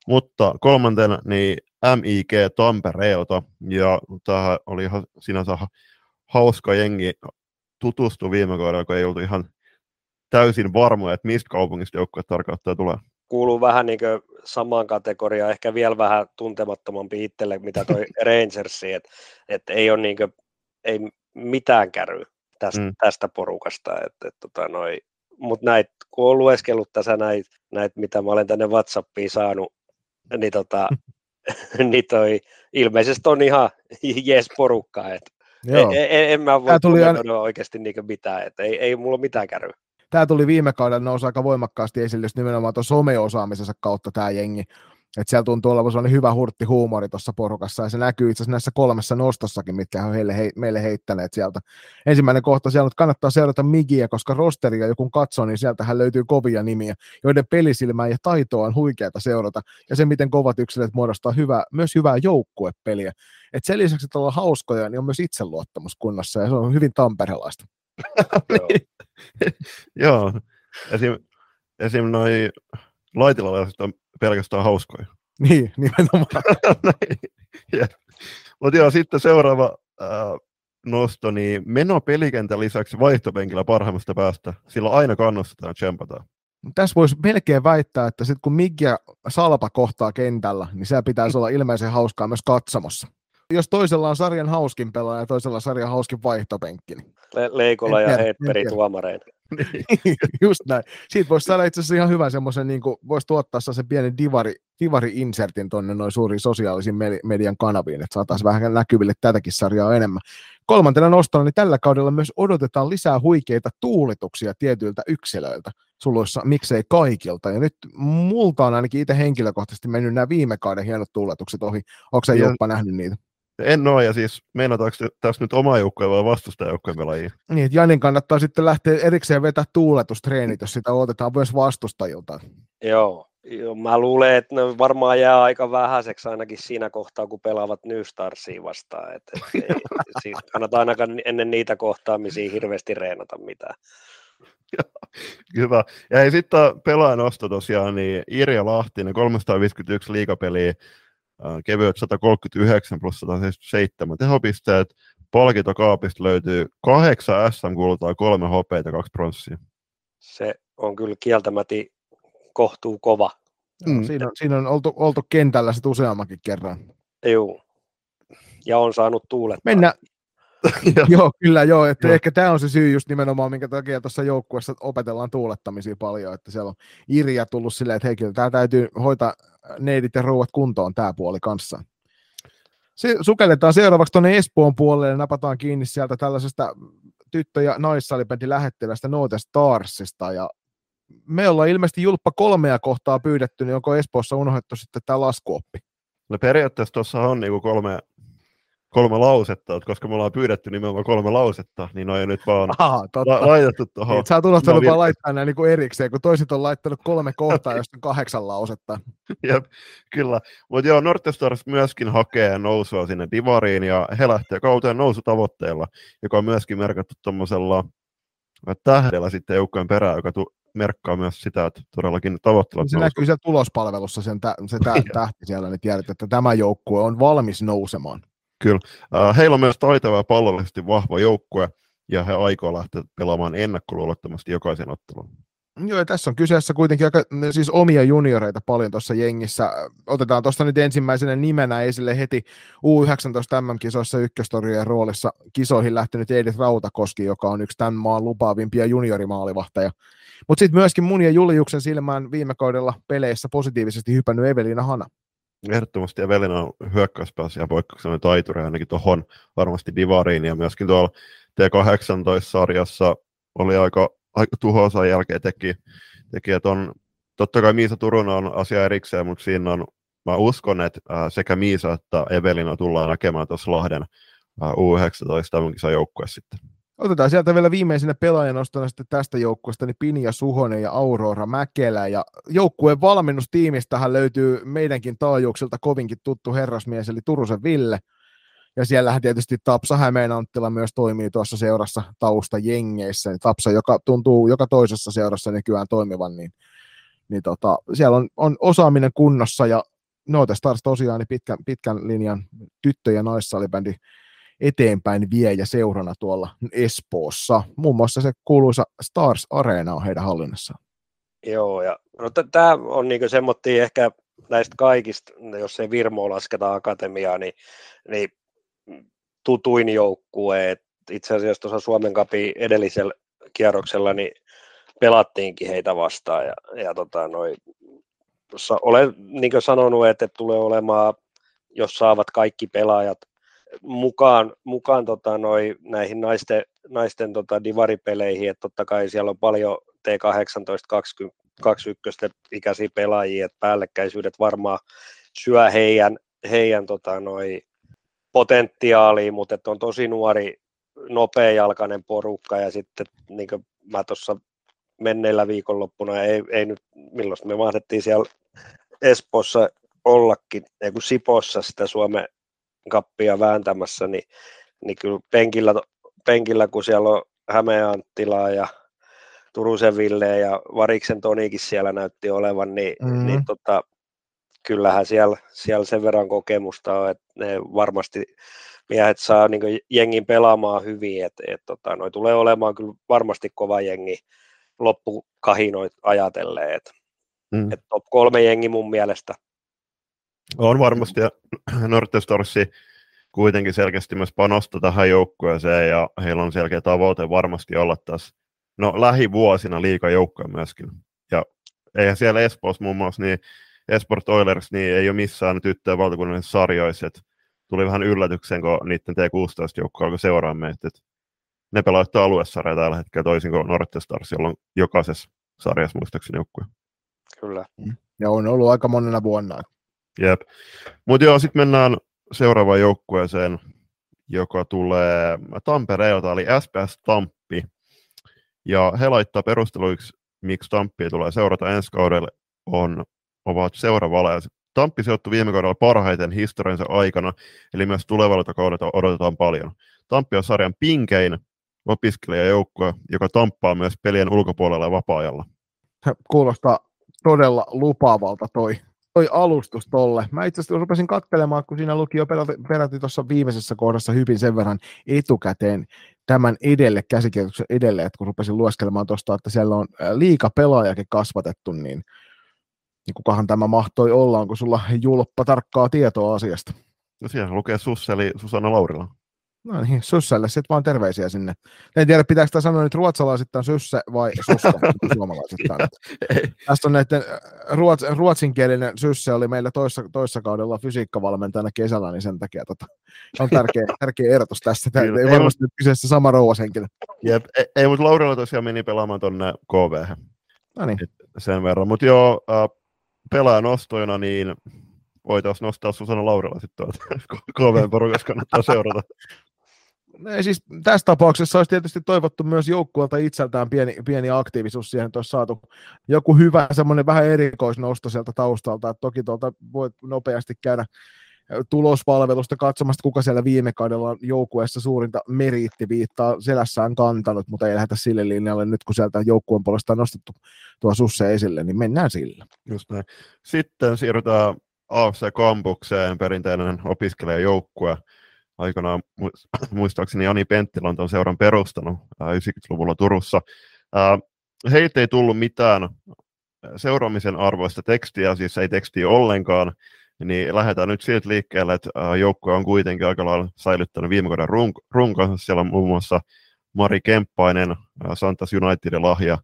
Mutta kolmantena niin MIG Tampereelta, ja tämä oli ihan sinänsä hauska jengi tutustua viime kaudella, kun ei oltu ihan täysin varmoja, että mistä kaupungista joukkue tarkoittaa tulee. Kuuluu vähän niin samaan kategoriaan, ehkä vielä vähän tuntemattomampi itselle, mitä toi [LAUGHS] Rangersi, että et ei ole niin kuin, ei mitään käry tästä, mm. tästä porukasta. Et, et, tota, noi, mutta näitä, kun on lueskellut tässä näitä, näit, mitä mä olen tänne WhatsAppiin saanut, niin, tota, [LAUGHS] [LAUGHS] niin toi, ilmeisesti on ihan jes porukka. Et, Joo. En, en, en mä voi tuli aina... oikeasti niinku mitään, että ei, ei mulla mitään käy. Tämä tuli viime kaudella nousi aika voimakkaasti esille, jos nimenomaan tuon someosaamisensa kautta tämä jengi että siellä tuntuu olevan sellainen hyvä hurtti huumori tuossa porukassa, ja se näkyy itse asiassa näissä kolmessa nostossakin, mitkä on heille, he, meille heittäneet sieltä. Ensimmäinen kohta siellä, että kannattaa seurata Migiä, koska rosteria joku katsoo, niin sieltähän löytyy kovia nimiä, joiden pelisilmää ja taitoa on huikeata seurata, ja se, miten kovat yksilöt muodostaa hyvää, myös hyvää joukkuepeliä. Et sen lisäksi, että ollaan hauskoja, niin on myös itseluottamus kunnossa, ja se on hyvin tamperelaista. [LAUGHS] Joo. Esim, esim noi laitilalaiset on pelkästään hauskoja. [LAUGHS] Niin, nimenomaan. [LAUGHS] yeah. Mutta joo, sitten seuraava äh, nosto, niin meno pelikentän lisäksi vaihtopenkillä parhaimmasta päästä, sillä aina kannustetaan tsempataan. Tässä voisi melkein väittää, että sitten kun ja Salpa kohtaa kentällä, niin se pitäisi olla ilmeisen hauskaa myös katsomossa. Jos toisella on sarjan hauskin pelaaja ja toisella sarjan hauskin vaihtopenkki. Niin Le- Leikola ja Hepperi tuomareina. [LAUGHS] Niin, just näin. Siitä voisi saada itse asiassa ihan hyvä semmoisen, niin kuin, voisi tuottaa sen pienen divari, divari-insertin tuonne noin suuriin sosiaalisiin median kanaviin, että saataisiin vähän näkyville tätäkin sarjaa enemmän. Kolmantena nostona, niin tällä kaudella myös odotetaan lisää huikeita tuulituksia tietyiltä yksilöiltä, suluissa miksei kaikilta. Ja nyt multa on ainakin itse henkilökohtaisesti mennyt nämä viime kauden hienot tuuletukset ohi. Onko se jopa nähnyt niitä? En ole, ja siis meinataanko tässä nyt oma joukkoja vai vastustajajoukkojen pelaajia? Niin, että Janin kannattaa sitten lähteä erikseen vetää tuuletustreenit, jos sitä otetaan myös vastustajilta. Joo, Joo, mä luulen, että ne varmaan jää aika vähäiseksi ainakin siinä kohtaa, kun pelaavat New Starsia vastaan. Et, et, ei, [LAUGHS] siis kannattaa ainakaan ennen niitä kohtaamisia hirveästi reenata mitään. Hyvä. Ja sitten pelaajan osto tosiaan, niin Irja Lahtinen, 351 liikapeliä, kevyet 139 plus 177 tehopisteet. Palkintokaapista löytyy kahdeksan SM-kultaa, kolme hopeita, kaksi pronssia. Se on kyllä kieltämättä kohtuu kova. Mm. Siinä, on, siinä on oltu, oltu kentällä sitten useammankin kerran. Joo. Ja on saanut tuulet. Mennä, [LAUGHS] joo, kyllä joo. Että ehkä tämä on se syy just nimenomaan, minkä takia tuossa joukkueessa opetellaan tuulettamisia paljon, että siellä on Irja tullut silleen, että hei, kyllä tämä täytyy hoitaa neidit ja ruuat kuntoon tämä puoli kanssa. Se, sukelletaan seuraavaksi tuonne Espoon puolelle ja napataan kiinni sieltä tällaisesta tyttö- ja naissalibändin lähettilästä Note Starsista ja me ollaan ilmeisesti julppa kolmea kohtaa pyydetty, niin onko Espoossa unohdettu sitten tämä laskuoppi? No periaatteessa tuossa on niinku kolme, kolme lausetta, että koska me ollaan pyydetty nimenomaan kolme lausetta, niin on nyt vaan Aha, la- laitettu tuohon. Niin, sä oot unohtanut no, vaan laittaa nämä niin kuin erikseen, kun toiset on laittanut kolme kohtaa, [LAUGHS] josta on kahdeksan lausetta. Jep, kyllä. Mutta joo, Nortestars myöskin hakee nousua sinne Divariin, ja he lähtee kauteen nousutavoitteella, joka on myöskin merkattu tuommoisella tähdellä sitten joukkojen perään, joka tu- merkkaa myös sitä, että todellakin tavoittelevat Se näkyy siellä tulospalvelussa, sen tä- se tä- [LAUGHS] tähti siellä, niin tiedät, että tämä joukkue on valmis nousemaan. Kyllä. Uh, heillä on myös taitava ja pallollisesti vahva joukkue, ja he aikoo lähteä pelaamaan ennakkoluulottomasti jokaisen ottelun. Joo, ja tässä on kyseessä kuitenkin aika, siis omia junioreita paljon tuossa jengissä. Otetaan tuosta nyt ensimmäisenä nimenä esille heti U19 MM-kisoissa ykköstorjujen roolissa kisoihin lähtenyt Edith Rautakoski, joka on yksi tämän maan lupaavimpia juniorimaalivahtaja. Mutta sitten myöskin mun ja Juliuksen silmään viime kaudella peleissä positiivisesti hypännyt Evelina Hana. Ehdottomasti Evelina on hyökkäyspäässä ja poikkeuksellinen taituri ainakin tuohon varmasti Divariin ja myöskin tuolla T18-sarjassa oli aika, aika tuhoasan jälkeen teki, teki tuon totta kai Miisa Turun on asia erikseen, mutta siinä on, mä uskon, että sekä Miisa että Evelina tullaan näkemään tuossa Lahden U19 joukkueessa sitten. Otetaan sieltä vielä viimeisenä pelaajanostona sitten tästä joukkueesta, niin Pinja Suhonen ja Aurora Mäkelä. Ja joukkueen valmennustiimistähän löytyy meidänkin taajuuksilta kovinkin tuttu herrasmies, eli Turusen Ville. Ja siellähän tietysti Tapsa Hämeen Anttila myös toimii tuossa seurassa taustajengeissä. Tapsa, joka tuntuu joka toisessa seurassa nykyään toimivan, niin, niin tota, siellä on, on osaaminen kunnossa ja Noite Stars tosiaan niin pitkän, pitkän linjan tyttö- ja naissalibändi eteenpäin vie ja seurana tuolla Espoossa. Muun muassa se kuuluisa Stars Arena on heidän hallinnassaan. Joo, ja no, tämä on niinku semmoinen ehkä näistä kaikista, jos ei Virmo lasketa akatemiaa, niin, niin tutuin joukkue. itse asiassa tuossa Suomen kapi edellisellä kierroksella niin pelattiinkin heitä vastaan. Ja, ja tota, noi, olen niin sanonut, että tulee olemaan, jos saavat kaikki pelaajat mukaan, mukaan tota, noi, näihin naisten, naisten tota, divaripeleihin, että totta kai siellä on paljon T18 21 ikäisiä pelaajia, että päällekkäisyydet varmaan syö heidän, heidän tota, noi, potentiaalia, mutta että on tosi nuori, nopeajalkainen porukka ja sitten niin kuin mä tuossa menneillä viikonloppuna, ei, ei nyt, milloin me mahdettiin siellä Espoossa ollakin, ei kun Sipossa sitä Suomen kappia vääntämässä, niin, niin kyllä penkillä, penkillä, kun siellä on Hämeen Anttilaa ja Turusen Ville ja Variksen Tonikin siellä näytti olevan, niin, mm-hmm. niin tota, kyllähän siellä, siellä sen verran kokemusta on, että ne varmasti miehet saa niin jengin pelaamaan hyvin, että et, tota, noi tulee olemaan kyllä varmasti kova jengi loppukahinoit ajatellen, että mm. et top kolme jengi mun mielestä. On varmasti, ja Nortestorsi kuitenkin selkeästi myös panosta tähän joukkueeseen, ja heillä on selkeä tavoite varmasti olla tässä no, lähivuosina liikajoukkoja myöskin. Ja eihän siellä Espoossa muun muassa, niin Esport Oilers niin ei ole missään tyttöjen valtakunnallisissa sarjoissa. Et tuli vähän yllätyksen, kun niiden T16-joukko alkoi seuraa meitä. Et ne pelaavat aluesarja tällä hetkellä toisin kuin Norte Stars, jolla on jokaisessa sarjassa muistaakseni joukkoja. Kyllä. Mm. Ja on ollut aika monena vuonna. Jep. Mutta joo, sitten mennään seuraavaan joukkueeseen, joka tulee Tampereelta, eli SPS Tamppi. Ja he laittaa perusteluiksi, miksi Tamppi tulee seurata ensi kaudelle, on ovat seuraavalla. Tamppi sijoittui viime kaudella parhaiten historiansa aikana, eli myös tulevalta kaudelta odotetaan paljon. Tamppi on sarjan pinkein opiskelijajoukkue, joka tamppaa myös pelien ulkopuolella ja vapaa-ajalla. Kuulostaa todella lupaavalta toi, toi alustus tolle. Mä itse asiassa rupesin katselemaan, kun siinä luki jo peräti tuossa viimeisessä kohdassa hyvin sen verran etukäteen tämän edelle, käsikirjoituksen edelle, että kun rupesin lueskelemaan tuosta, että siellä on liika pelaajakin kasvatettu, niin niin kukahan tämä mahtoi olla, onko sulla julppa tarkkaa tietoa asiasta? No siellä lukee Susse, eli Susanna Laurila. No niin, Susselle sitten vaan terveisiä sinne. En tiedä, pitääkö tämä sanoa nyt ruotsalaisittain Susse vai Susse [LAUGHS] suomalaisittain. Tästä on näiden äh, ruots, ruotsinkielinen Sysse oli meillä toissa, toissa kaudella fysiikkavalmentajana kesällä, niin sen takia tota, on tärkeä, [LAUGHS] tärkeä erotus tässä. Tämä ei varmasti ei, kyseessä sama rouvashenkilö. Jep, ei, ei mutta Laurila tosiaan meni pelaamaan tuonne KV. No niin. Sen verran, mutta joo, äh, pelaajan ostoina, niin voitaisiin nostaa Susanna Laurila sitten tuolta [LAUGHS] KVn porukassa kannattaa seurata. Ei, siis tässä tapauksessa olisi tietysti toivottu myös joukkueelta itseltään pieni, pieni aktiivisuus siihen, että olisi saatu joku hyvä semmoinen vähän erikoisnosto sieltä taustalta, että toki tuolta voit nopeasti käydä tulospalvelusta katsomasta, kuka siellä viime kaudella joukkueessa suurinta meriittiviittaa selässään kantanut, mutta ei lähdetä sille linjalle nyt, kun sieltä joukkueen puolesta on nostettu tuo Susse esille, niin mennään sillä. Just näin. Sitten siirrytään AFC Kampukseen, perinteinen opiskelijajoukkue. Aikanaan [CLEARS THROAT] muistaakseni Jani Penttilä on tuon seuran perustanut 90-luvulla Turussa. Heiltä ei tullut mitään seuraamisen arvoista tekstiä, siis ei tekstiä ollenkaan, niin lähdetään nyt siitä liikkeelle, että joukkue on kuitenkin aika lailla säilyttänyt viime kauden run- runkonsa. Siellä on muun muassa Mari Kemppainen, Santas Unitedin lahja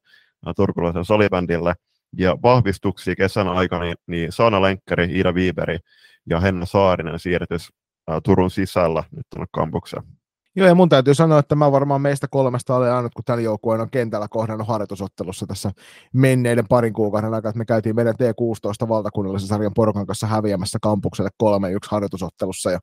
turkulaisen salibändille. Ja vahvistuksia kesän aikana niin, Saana Lenkkäri, Iida Viiberi ja Henna Saarinen siirtys Turun sisällä nyt tuonne kampukseen. Joo, ja mun täytyy sanoa, että mä varmaan meistä kolmesta olen ainut, kun tämän joukkueen on kentällä kohdannut harjoitusottelussa tässä menneiden parin kuukauden aikana, että me käytiin meidän T16 valtakunnallisen sarjan porukan kanssa häviämässä kampukselle 3-1 harjoitusottelussa, ja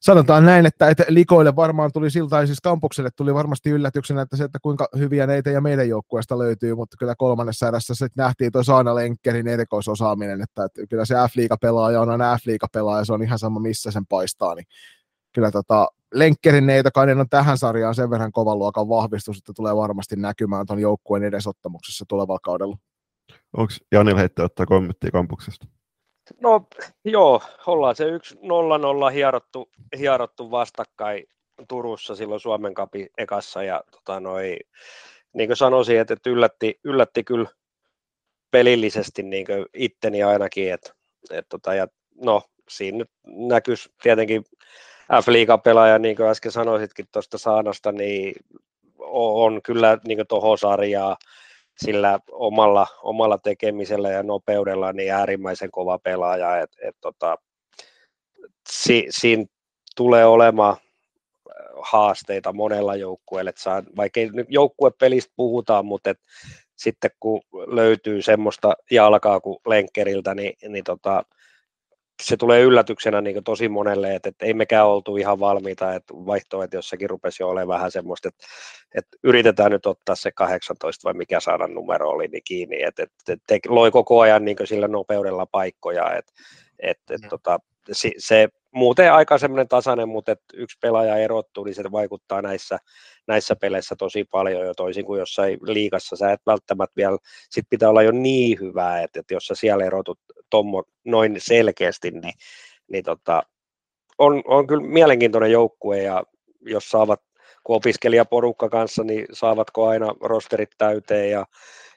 sanotaan näin, että, että likoille varmaan tuli siltä, siis kampukselle tuli varmasti yllätyksenä, että se, että kuinka hyviä neitä ja meidän joukkueesta löytyy, mutta kyllä kolmannessa erässä sitten nähtiin tuo Saana Lenkkerin erikoisosaaminen, että, että kyllä se F-liiga-pelaaja on aina F-liiga-pelaaja, se on ihan sama missä sen paistaa, niin kyllä tota, Lenkkerin Neitokainen on tähän sarjaan sen verran kovan luokan vahvistus, että tulee varmasti näkymään tuon joukkueen edesottamuksessa tulevalla kaudella. Onko Janil heittää ottaa kommenttia kampuksesta? No joo, ollaan se yksi nolla nolla hierottu, hierottu vastakkain Turussa silloin Suomen kapi ekassa ja tota noi, niin kuin sanoisin, että, että yllätti, yllätti kyllä pelillisesti niin kuin itteni ainakin, että, että tota, ja no siinä nyt näkyisi tietenkin F-liigan pelaaja, niin kuin äsken sanoisitkin tuosta Saanosta, niin on kyllä niin tuohon sarjaa sillä omalla, omalla tekemisellä ja nopeudella niin äärimmäisen kova pelaaja, että et, tota, si, siinä tulee olemaan haasteita monella joukkueella, saa, vaikka ei nyt joukkuepelistä puhutaan, mutta et, sitten kun löytyy semmoista jalkaa kuin lenkkeriltä, niin, niin tota, se tulee yllätyksenä niin tosi monelle, että, että ei mekään oltu ihan valmiita, että vaihtoehto jossakin rupesi jo olemaan vähän semmoista, että, että yritetään nyt ottaa se 18 vai mikä saada numero oli niin kiinni, että, että, että loi koko ajan niin sillä nopeudella paikkoja, että, että, että, tota, se, se muuten aika semmoinen tasainen, mutta että yksi pelaaja erottuu, niin se vaikuttaa näissä, näissä peleissä tosi paljon jo toisin kuin jossain liikassa. Sä et välttämättä vielä, sit pitää olla jo niin hyvää, että, että jos sä siellä erotut tommo, noin selkeästi, niin, niin tota, on, on kyllä mielenkiintoinen joukkue ja jos saavat, kun opiskelijaporukka kanssa, niin saavatko aina rosterit täyteen ja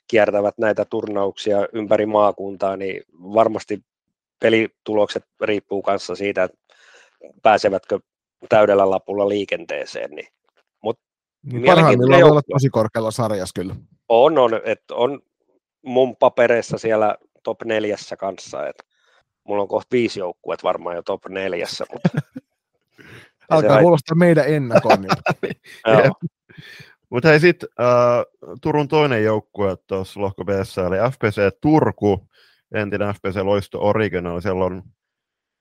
kiertävät näitä turnauksia ympäri maakuntaa, niin varmasti pelitulokset riippuu kanssa siitä, että pääsevätkö täydellä lapulla liikenteeseen. Niin. Mut niin parhaimmillaan voi olla tosi korkealla sarjassa kyllä. On, on, että on mun papereissa siellä top neljässä kanssa, että mulla on kohta viisi joukkuetta varmaan jo top neljässä. Mutta [LAUGHS] Alkaa kuulostaa meidän ennakon. [LAUGHS] Mutta hei sitten äh, Turun toinen joukkue tuossa lohko B, eli FPC Turku, entinen FPC Loisto Original. Siellä on,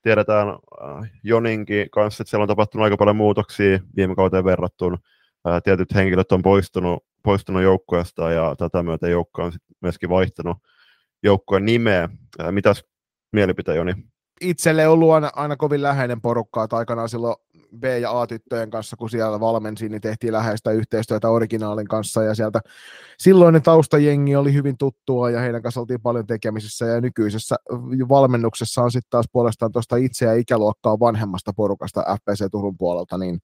tiedetään äh, Joninkin kanssa, että siellä on tapahtunut aika paljon muutoksia viime kauteen verrattuna. Äh, tietyt henkilöt on poistunut, poistunut joukkueesta ja tätä myötä joukko on myöskin vaihtanut joukkueen nimeä. Mitäs mielipite, Joni? Itselle ollut aina, aina kovin läheinen porukka, että aikanaan silloin B- ja A-tyttöjen kanssa, kun siellä valmensin, niin tehtiin läheistä yhteistyötä originaalin kanssa, ja sieltä silloinen taustajengi oli hyvin tuttua, ja heidän kanssa oltiin paljon tekemisissä, ja nykyisessä valmennuksessa on sitten taas puolestaan tuosta itse ja ikäluokkaa vanhemmasta porukasta FPC Turun puolelta, niin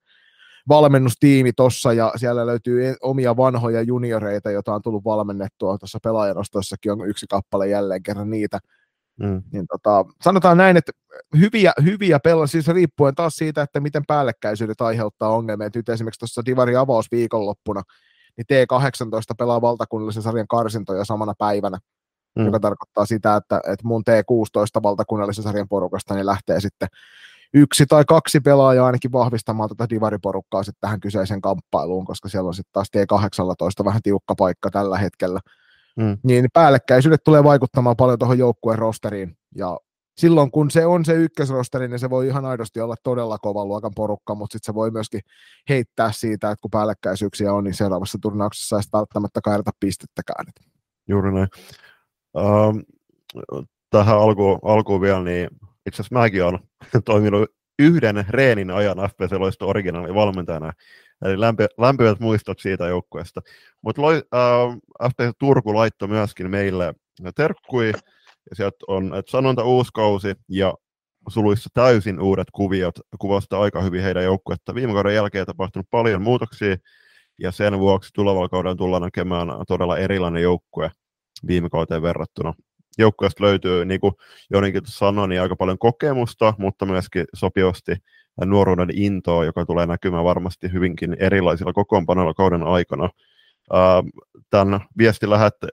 valmennustiimi tossa ja siellä löytyy e- omia vanhoja junioreita, joita on tullut valmennettua. Tuossa pelaajanostossakin on yksi kappale jälleen kerran niitä. Mm. Niin tota, sanotaan näin, että hyviä, hyviä pelaa, siis riippuen taas siitä, että miten päällekkäisyydet aiheuttaa ongelmia. Et nyt esimerkiksi tuossa Divari avaus viikonloppuna, niin T18 pelaa valtakunnallisen sarjan karsintoja samana päivänä, mm. joka tarkoittaa sitä, että, että mun T16 valtakunnallisen sarjan porukasta niin lähtee sitten yksi tai kaksi pelaajaa ainakin vahvistamaan tätä divariporukkaa sitten tähän kyseiseen kamppailuun, koska siellä on sitten taas T18 vähän tiukka paikka tällä hetkellä. Mm. Niin päällekkäisyydet tulee vaikuttamaan paljon tuohon joukkueen rosteriin, ja silloin kun se on se ykkösrosteri, niin se voi ihan aidosti olla todella kovan luokan porukka, mutta sitten se voi myöskin heittää siitä, että kun päällekkäisyyksiä on, niin seuraavassa turnauksessa ei välttämättä kairata pistettäkään. Juuri näin. Uh, tähän alkuun, alkuun vielä, niin itse asiassa mäkin olen [LAUGHS] toiminut yhden reenin ajan FPC Loisto originaali valmentajana, eli lämpi, lämpimät muistot siitä joukkueesta. Mutta äh, FPC Turku laittoi myöskin meille terkkui, ja sieltä on että sanonta uusi kausi ja suluissa täysin uudet kuviot, kuvasta aika hyvin heidän joukkuetta. Viime kauden jälkeen tapahtunut paljon muutoksia, ja sen vuoksi tulevalla kaudella tullaan näkemään todella erilainen joukkue viime kauteen verrattuna joukkueesta löytyy, niin kuin Joninkin sanoi, niin aika paljon kokemusta, mutta myöskin sopivasti nuoruuden intoa, joka tulee näkymään varmasti hyvinkin erilaisilla kokoonpanoilla kauden aikana. Tämän viestin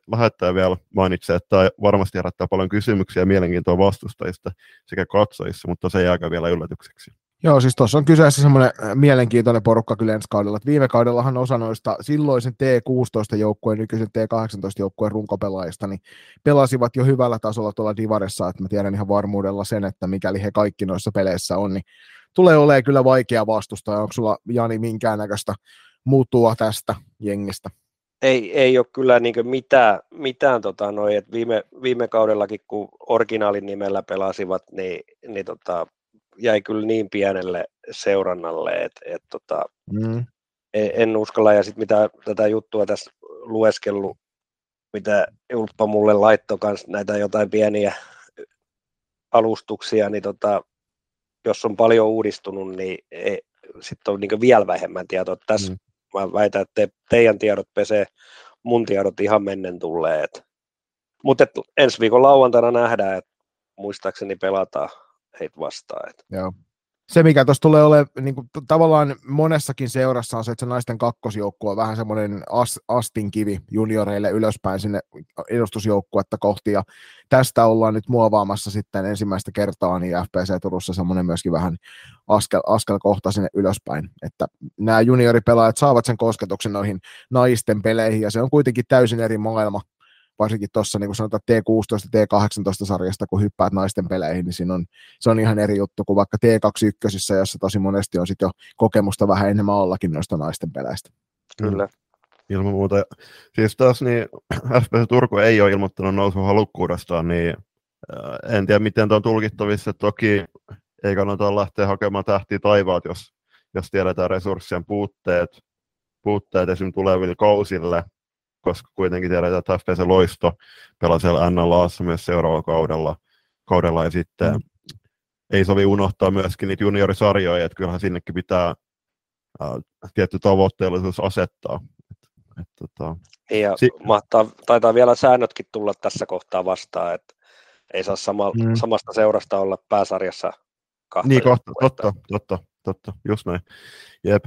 lähettäjä vielä mainitsee, että varmasti herättää paljon kysymyksiä ja mielenkiintoa vastustajista sekä katsojissa, mutta se jääkö vielä yllätykseksi. Joo, siis tuossa on kyseessä semmoinen äh, mielenkiintoinen porukka kyllä ensi kaudella. Että viime kaudellahan osa noista silloisen T16-joukkueen, nykyisen T18-joukkueen runkopelaajista, niin pelasivat jo hyvällä tasolla tuolla Divaressa, että mä tiedän ihan varmuudella sen, että mikäli he kaikki noissa peleissä on, niin tulee olemaan kyllä vaikea vastustaa. Onko sulla, Jani, minkäännäköistä mutua tästä jengistä? Ei, ei ole kyllä niin mitään, mitään tota noi, että viime, viime kaudellakin, kun originaalin nimellä pelasivat, niin, niin tota, jäi kyllä niin pienelle seurannalle, että et, tota, mm. en, en uskalla. Ja sitten mitä tätä juttua tässä lueskellut, mitä Julppa mulle laittoi kanssa näitä jotain pieniä alustuksia, niin tota, jos on paljon uudistunut, niin sitten on niin vielä vähemmän tietoa. Tässä mm. mä väitän, että te, teidän tiedot pesee mun tiedot ihan mennen tulleet. Mutta ensi viikon lauantaina nähdään, että muistaakseni pelataan heitä vastaan. Että. Joo. Se, mikä tuossa tulee olemaan niin kuin, tavallaan monessakin seurassa on se, että se naisten kakkosjoukkue on vähän semmoinen as, astinkivi junioreille ylöspäin sinne edustusjoukkuetta kohti, ja tästä ollaan nyt muovaamassa sitten ensimmäistä kertaa niin FPC Turussa semmoinen myöskin vähän askel, askel kohta sinne ylöspäin, että nämä junioripelaajat saavat sen kosketuksen noihin naisten peleihin, ja se on kuitenkin täysin eri maailma, varsinkin tuossa niin sanotaan T16, T18-sarjasta, kun hyppäät naisten peleihin, niin siinä on, se on ihan eri juttu kuin vaikka T21, jossa tosi monesti on sitten jo kokemusta vähän enemmän ollakin noista naisten peleistä. Kyllä. Ilman muuta. Siis taas niin [CLEARS THROAT] FPS Turku ei ole ilmoittanut nousun halukkuudestaan, niin äh, en tiedä miten tuo on tulkittavissa. Toki ei kannata lähteä hakemaan tähtiä taivaat, jos, jos tiedetään resurssien puutteet, puutteet esimerkiksi tuleville kausille koska kuitenkin tiedetään, että FPC Loisto pelasi siellä NLAssa myös seuraavalla kaudella, kaudella ja sitten mm. ei sovi unohtaa myöskin niitä juniorisarjoja, että kyllähän sinnekin pitää äh, tietty tavoitteellisuus asettaa. Et, et, tota, ja si- mahtaa, taitaa vielä säännötkin tulla tässä kohtaa vastaan, että ei saa sama, mm. samasta seurasta olla pääsarjassa kahta. Niin, kohta, totta, totta totta, just näin. Jep.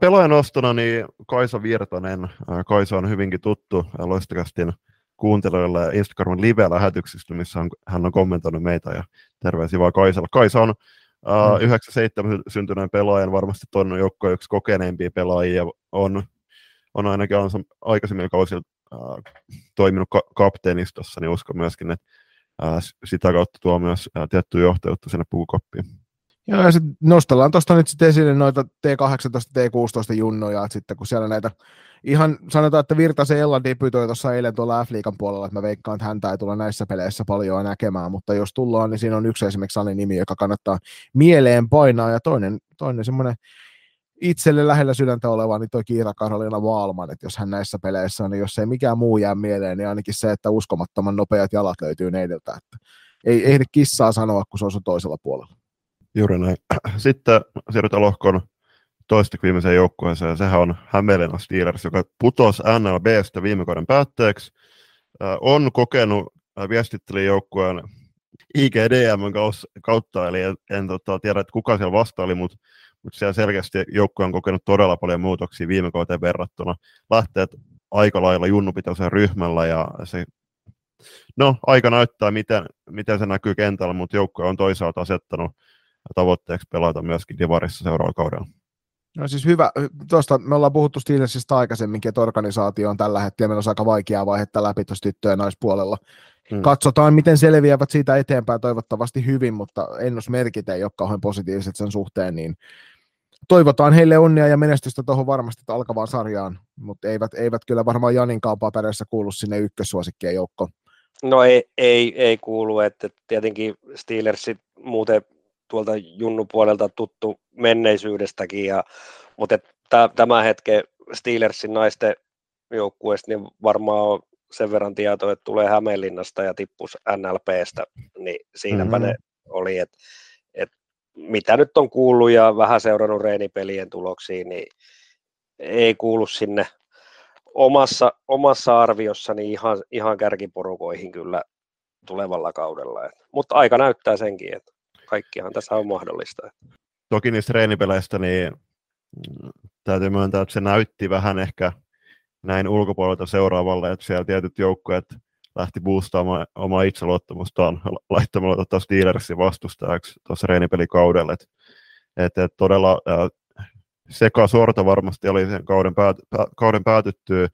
Pelaajan ostona niin Kaisa Virtanen, Kaisa on hyvinkin tuttu Loistakastin kuuntelijoille Instagramin live-lähetyksistä, missä hän on kommentoinut meitä ja terveisiä vaan Kaisalle. Kaisa on uh, 97 syntyneen pelaajan varmasti toinen joukko yksi kokeneimpia pelaajia on, on ainakin on aikaisemmin kausilla uh, toiminut ka- kapteenistossa, niin uskon myöskin, että uh, sitä kautta tuo myös uh, tiettyä johtajuutta sinne pukukoppiin. Joo, ja sitten nostellaan tuosta nyt sitten esille noita T18, T16 junnoja, että sitten kun siellä näitä, ihan sanotaan, että Virtasen Ella debytoi tuossa eilen tuolla F-liikan puolella, että mä veikkaan, että häntä ei tulla näissä peleissä paljon näkemään, mutta jos tullaan, niin siinä on yksi esimerkiksi Sani nimi, joka kannattaa mieleen painaa, ja toinen, toinen semmoinen itselle lähellä sydäntä oleva, niin toi Kiira Karolina Vaalman, että jos hän näissä peleissä on, niin jos ei mikään muu jää mieleen, niin ainakin se, että uskomattoman nopeat jalat löytyy neidiltä, että ei ehdi kissaa sanoa, kun se on sun toisella puolella. Juuri näin. [CLEARS THROAT] Sitten siirrytään lohkoon toista viimeiseen joukkueeseen, ja sehän on Hämeenlinna Steelers, joka putosi NLBstä viime kauden päätteeksi. on kokenut viestitteli joukkueen IGDM kautta, eli en, en tota, tiedä, että kuka siellä vastaili, mutta mutta siellä selkeästi joukkue on kokenut todella paljon muutoksia viime kauteen verrattuna. Lähteet aika lailla junnupitoisen ryhmällä ja se, no aika näyttää, miten, miten se näkyy kentällä, mutta joukkue on toisaalta asettanut tavoitteeksi pelata myöskin Divarissa seuraavalla kaudella. No siis hyvä, tuosta me ollaan puhuttu Steelersistä aikaisemminkin, että organisaatio on tällä hetkellä meillä on aika vaikeaa vaihetta läpi tuossa tyttö- ja naispuolella. Hmm. Katsotaan, miten selviävät siitä eteenpäin toivottavasti hyvin, mutta ennusmerkit ei ole kauhean positiiviset sen suhteen, niin toivotaan heille onnea ja menestystä tuohon varmasti alkavaan sarjaan, mutta eivät, eivät kyllä varmaan Janin kaupaa perässä kuulu sinne ykkössuosikkien joukkoon. No ei, ei, ei kuulu, että tietenkin Steelersit muuten tuolta Junnu puolelta tuttu menneisyydestäkin, ja, mutta tämä hetke Steelersin naisten joukkueesta, niin varmaan on sen verran tietoa, että tulee Hämeenlinnasta ja tippus NLPstä, niin siinäpä mm-hmm. ne oli, että et mitä nyt on kuullut ja vähän seurannut reenipelien tuloksiin, niin ei kuulu sinne omassa, omassa arviossani ihan, ihan kärkiporukoihin kyllä tulevalla kaudella. Et, mutta aika näyttää senkin, että kaikkihan tässä on mahdollista. Toki niistä treenipeleistä, niin mm, täytyy myöntää, että se näytti vähän ehkä näin ulkopuolelta seuraavalle, että siellä tietyt joukkueet lähti boostaamaan omaa itseluottamustaan laittamalla tota Steelersin vastustajaksi tuossa reenipelikaudella. Et että et todella äh, sekasorto varmasti oli sen kauden, päät, pä, kauden päätyttyä,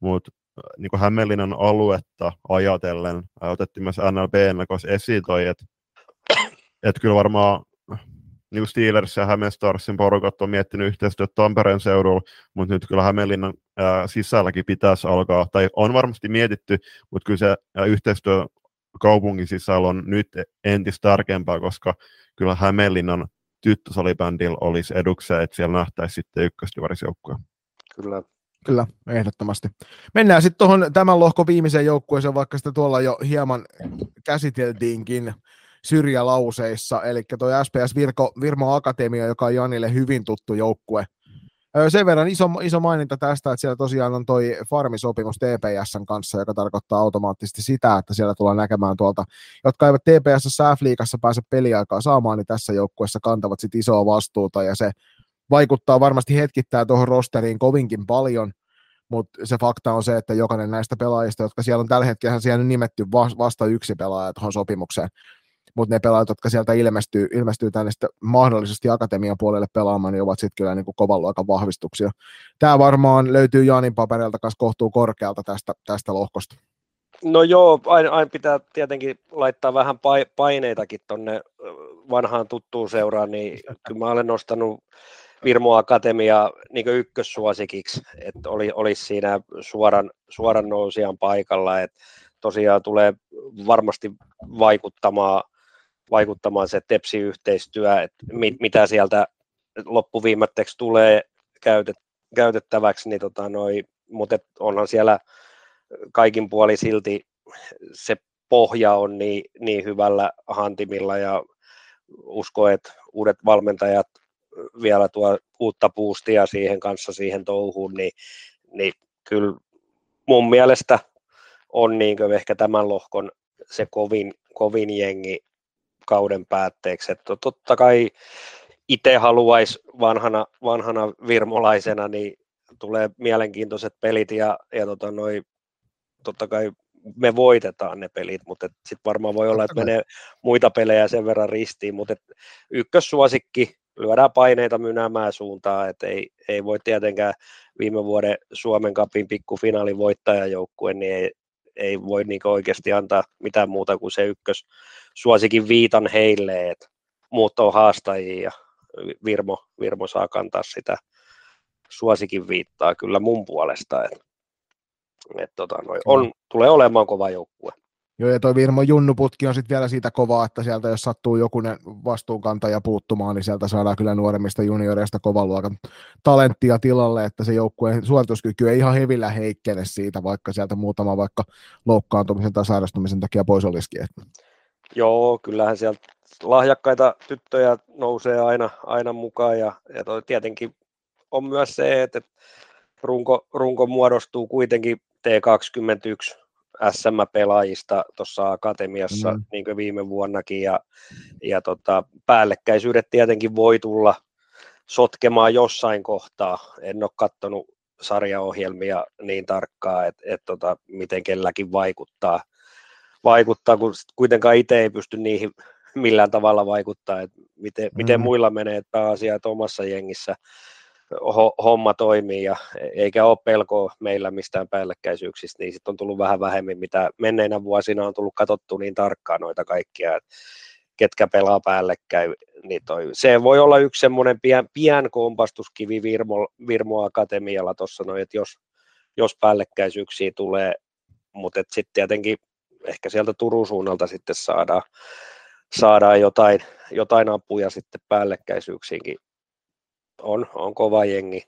mutta niin Hämeenlinnan aluetta ajatellen, otettiin myös NLBn esiin toi, että et kyllä varmaan niin kuin Steelers ja Hämeen Starsin porukat on miettinyt yhteistyötä Tampereen seudulla, mutta nyt kyllä Hämeenlinnan ää, sisälläkin pitäisi alkaa, tai on varmasti mietitty, mutta kyllä se ää, yhteistyö kaupungin sisällä on nyt entistä tärkeämpää, koska kyllä Hämeenlinnan tyttösalibändillä olisi edukseen, että siellä nähtäisi sitten ykköstivarisjoukkoja. Kyllä. Kyllä, ehdottomasti. Mennään sitten tuohon tämän lohkon viimeiseen joukkueeseen, vaikka sitä tuolla jo hieman käsiteltiinkin syrjälauseissa, eli tuo SPS Virko, Virmo Akatemia, joka on Janille hyvin tuttu joukkue. Sen verran iso, iso maininta tästä, että siellä tosiaan on toi farmisopimus TPSn kanssa, joka tarkoittaa automaattisesti sitä, että siellä tullaan näkemään tuolta, jotka eivät TPS F-liigassa pääse peliaikaa saamaan, niin tässä joukkueessa kantavat sit isoa vastuuta, ja se vaikuttaa varmasti hetkittää tuohon rosteriin kovinkin paljon, mutta se fakta on se, että jokainen näistä pelaajista, jotka siellä on tällä hetkellä siellä on nimetty vasta yksi pelaaja tuohon sopimukseen, mutta ne pelaajat, jotka sieltä ilmestyy, ilmestyy tänne mahdollisesti akatemian puolelle pelaamaan, niin ovat sitten kyllä niin kuin kovan luokan vahvistuksia. Tämä varmaan löytyy Jaanin paperilta kanssa kohtuu korkealta tästä, tästä lohkosta. No joo, aina, aina pitää tietenkin laittaa vähän paineitakin tuonne vanhaan tuttuun seuraan, niin kyllä mä olen nostanut Virmo Akatemia niin ykkössuosikiksi, että oli, olisi siinä suoran, suoran nousijan paikalla, että tosiaan tulee varmasti vaikuttamaan vaikuttamaan se TEPSI-yhteistyö, että mit, mitä sieltä loppuviimetteeksi tulee käytet, käytettäväksi, niin tota noi, mutta onhan siellä kaikin puoli silti se pohja on niin, niin hyvällä hantimilla ja usko, että uudet valmentajat vielä tuo uutta puustia siihen kanssa siihen touhuun, niin, niin kyllä mun mielestä on niin ehkä tämän lohkon se kovin, kovin jengi kauden päätteeksi. Että totta kai itse haluaisi vanhana, vanhana virmolaisena, niin tulee mielenkiintoiset pelit ja, ja tota noi, totta kai me voitetaan ne pelit, mutta sitten varmaan voi olla, että menee muita pelejä sen verran ristiin, mutta ykkössuosikki, lyödään paineita mynäämään suuntaan, että ei, ei voi tietenkään viime vuoden Suomen kapin pikkufinaalin voittajajoukkue, niin ei, ei voi niin oikeasti antaa mitään muuta kuin se ykkös suosikin viitan heille, että muut on haastajia ja Virmo, Virmo saa kantaa sitä suosikin viittaa kyllä mun puolesta. Että, et tota, noi, on, tulee olemaan kova joukkue. Joo, ja toi Virmo Junnuputki on sitten vielä siitä kovaa, että sieltä jos sattuu jokunen vastuunkantaja puuttumaan, niin sieltä saadaan kyllä nuoremmista junioreista kovan luokan talenttia tilalle, että se joukkueen suorituskyky ei ihan hevillä heikkene siitä, vaikka sieltä muutama vaikka loukkaantumisen tai sairastumisen takia pois olisikin. Joo, kyllähän sieltä lahjakkaita tyttöjä nousee aina, aina mukaan ja, ja toi tietenkin on myös se, että runko, runko muodostuu kuitenkin T21 SM-pelaajista tuossa akatemiassa, mm. niin kuin viime vuonnakin, ja, ja tota, päällekkäisyydet tietenkin voi tulla sotkemaan jossain kohtaa. En ole katsonut sarjaohjelmia niin tarkkaan, että et tota, miten kelläkin vaikuttaa, vaikuttaa, kun kuitenkaan itse ei pysty niihin millään tavalla vaikuttaa, että miten, mm. miten muilla menee pääasiat omassa jengissä homma toimii ja eikä ole pelkoa meillä mistään päällekkäisyyksistä, niin sitten on tullut vähän vähemmän, mitä menneinä vuosina on tullut katsottu niin tarkkaan noita kaikkia, että ketkä pelaa päällekkäin, niin toi, se voi olla yksi semmoinen pien, pien kompastuskivi Virmo, Virmo Akatemialla tuossa, että jos, jos päällekkäisyyksiä tulee, mutta sitten tietenkin ehkä sieltä Turun suunnalta sitten saadaan, saadaan jotain, jotain apuja sitten päällekkäisyyksiinkin on, on kova jengi.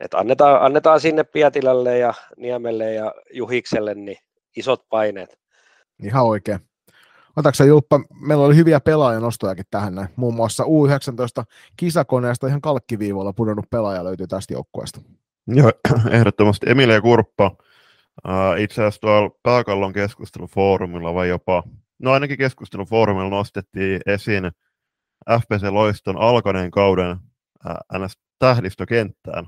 Et annetaan, annetaan sinne Pietilälle ja Niemelle ja Juhikselle niin isot paineet. Ihan oikein. Otatko Julppa, meillä oli hyviä nostojakin tähän näin. Muun muassa U19 kisakoneesta ihan kalkkiviivalla pudonnut pelaaja löytyy tästä joukkueesta. Joo, [CLEARS THROAT] ehdottomasti Emilia Kurppa. itse asiassa tuolla pääkallon keskustelufoorumilla vai jopa, no ainakin keskustelufoorumilla nostettiin esiin FPC Loiston alkaneen kauden ns. tähdistökenttään.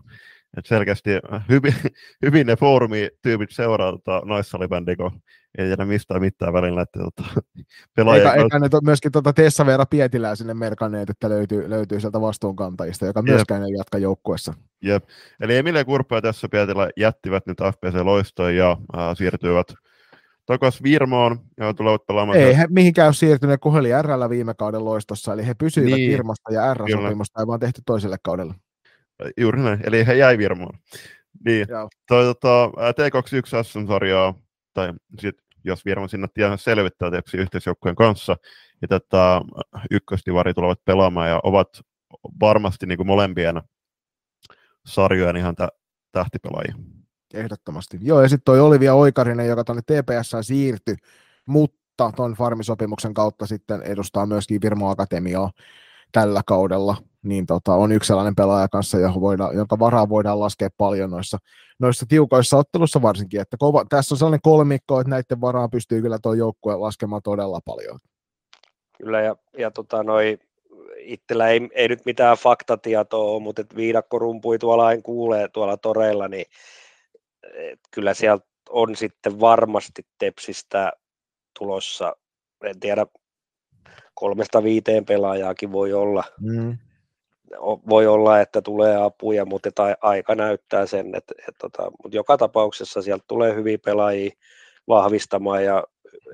Et selkeästi hyvin, [LAUGHS] hyvin ne foorumityypit seuraa tota, naissalibändiä, kun ei tiedä mistään mitään välillä, että tota, [LAUGHS] pelaajia... Eikä, eikä ne to, myöskin tuota Tessa Veera Pietilää sinne merkanneet, että löytyy, löytyy sieltä vastuunkantajista, joka myöskään Jep. ei jatka joukkuessa. Jep. Eli Emilia Kurppa ja Tessa Pietilä jättivät nyt FPC Loistoon ja äh, siirtyivät takaisin Virmoon ja tulevat pelaamaan. Ei he mihinkään ole siirtyneet, kun he oli RL viime kauden loistossa, eli he pysyivät niin. Virmasta ja R-sopimusta ei vaan tehty toiselle kaudelle. Juuri näin, eli he jäi Virmoon. Niin, toi, tota, T21 SM-sarjaa, tai sit, jos Virmo sinne tiedä selvittää tietysti yhteisjoukkojen kanssa, ja tätä ykköstivari tulevat pelaamaan ja ovat varmasti niin kuin molempien sarjojen ihan tä- tähtipelaajia. Ehdottomasti. Joo, ja sitten toi Olivia Oikarinen, joka tuonne TPS siirtyi, mutta tuon farmisopimuksen kautta sitten edustaa myöskin Virmo Akatemiaa tällä kaudella, niin tota, on yksi sellainen pelaaja kanssa, johon voidaan, jonka varaa voidaan laskea paljon noissa, noissa tiukoissa ottelussa varsinkin. Että kova, tässä on sellainen kolmikko, että näiden varaan pystyy kyllä tuo joukkue laskemaan todella paljon. Kyllä, ja, ja tota, noi, itsellä ei, ei, nyt mitään faktatietoa ole, mutta viidakko rumpui tuolla en kuulee tuolla toreilla, niin kyllä sieltä on sitten varmasti Tepsistä tulossa, en tiedä, kolmesta viiteen pelaajaakin voi olla. Mm. Voi olla, että tulee apuja, mutta tai aika näyttää sen, että, että, että tota, mutta joka tapauksessa sieltä tulee hyviä pelaajia vahvistamaan ja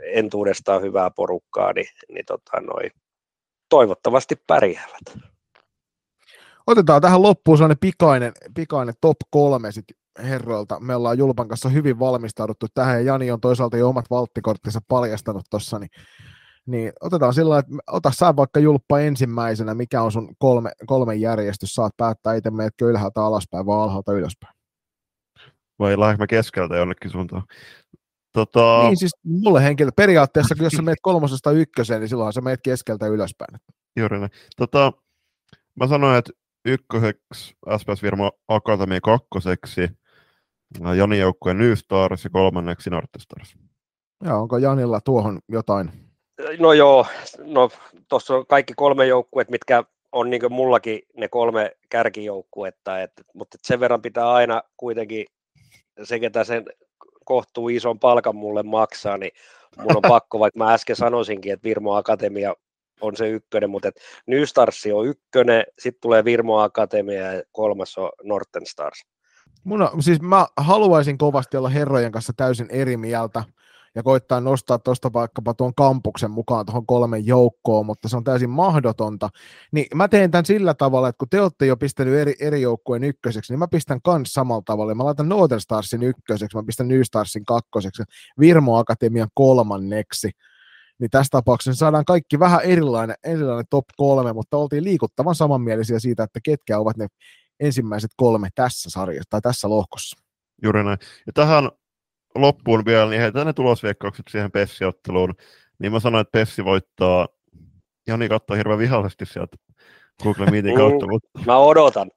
entuudestaan hyvää porukkaa, niin, niin tota, noi, toivottavasti pärjäävät. Otetaan tähän loppuun sellainen pikainen, pikainen top kolme sit herroilta. Me ollaan Julpan kanssa hyvin valmistauduttu tähän, ja Jani on toisaalta jo omat valttikorttinsa paljastanut tuossa, niin, niin otetaan sillä että ota sä vaikka Julppa ensimmäisenä, mikä on sun kolme, kolme järjestys, saat päättää itse, meetkö ylhäältä alaspäin vai alhaalta ylöspäin. Vai lähdekö mä keskeltä jonnekin suuntaan? Tota... Niin siis mulle henkilö, periaatteessa jos sä meet kolmosesta ykköseen, niin silloin sä meet keskeltä ylöspäin. Juuri näin. Tota, mä sanoin, että ykköseksi SPS Virmo Akatemi kakkoseksi, Jani joukkueen New Stars ja kolmanneksi North Stars. Ja onko Janilla tuohon jotain? No joo, no tuossa on kaikki kolme joukkuet, mitkä on niin mullakin ne kolme kärkijoukkuetta, et, mutta sen verran pitää aina kuitenkin se, ketä sen kohtuu ison palkan mulle maksaa, niin mun on [LAUGHS] pakko, vaikka mä äsken sanoisinkin, että Virmo Akatemia on se ykkönen, mutta et New Stars on ykkönen, sitten tulee Virmo Akatemia ja kolmas on Norten Stars. Mun on, siis mä haluaisin kovasti olla herrojen kanssa täysin eri mieltä ja koittaa nostaa tuosta vaikkapa tuon kampuksen mukaan tuohon kolmen joukkoon, mutta se on täysin mahdotonta. Niin mä teen tämän sillä tavalla, että kun te olette jo pistänyt eri, eri joukkueen ykköseksi, niin mä pistän kans samalla tavalla. Mä laitan Northern Starsin ykköseksi, mä pistän New Starsin kakkoseksi, Virmo Akatemian kolmanneksi. Niin tässä tapauksessa saadaan kaikki vähän erilainen, erilainen top kolme, mutta oltiin liikuttavan samanmielisiä siitä, että ketkä ovat ne ensimmäiset kolme tässä sarjassa tai tässä lohkossa. Juuri näin. Ja tähän loppuun vielä, niin heitän ne tulosviekkaukset siihen Pessi-otteluun. Niin mä sanoin, että Pessi voittaa, Jani katsoo hirveän vihaisesti sieltä Google Meetin [LAUGHS] kautta. Mutta... [LAUGHS] Mä odotan.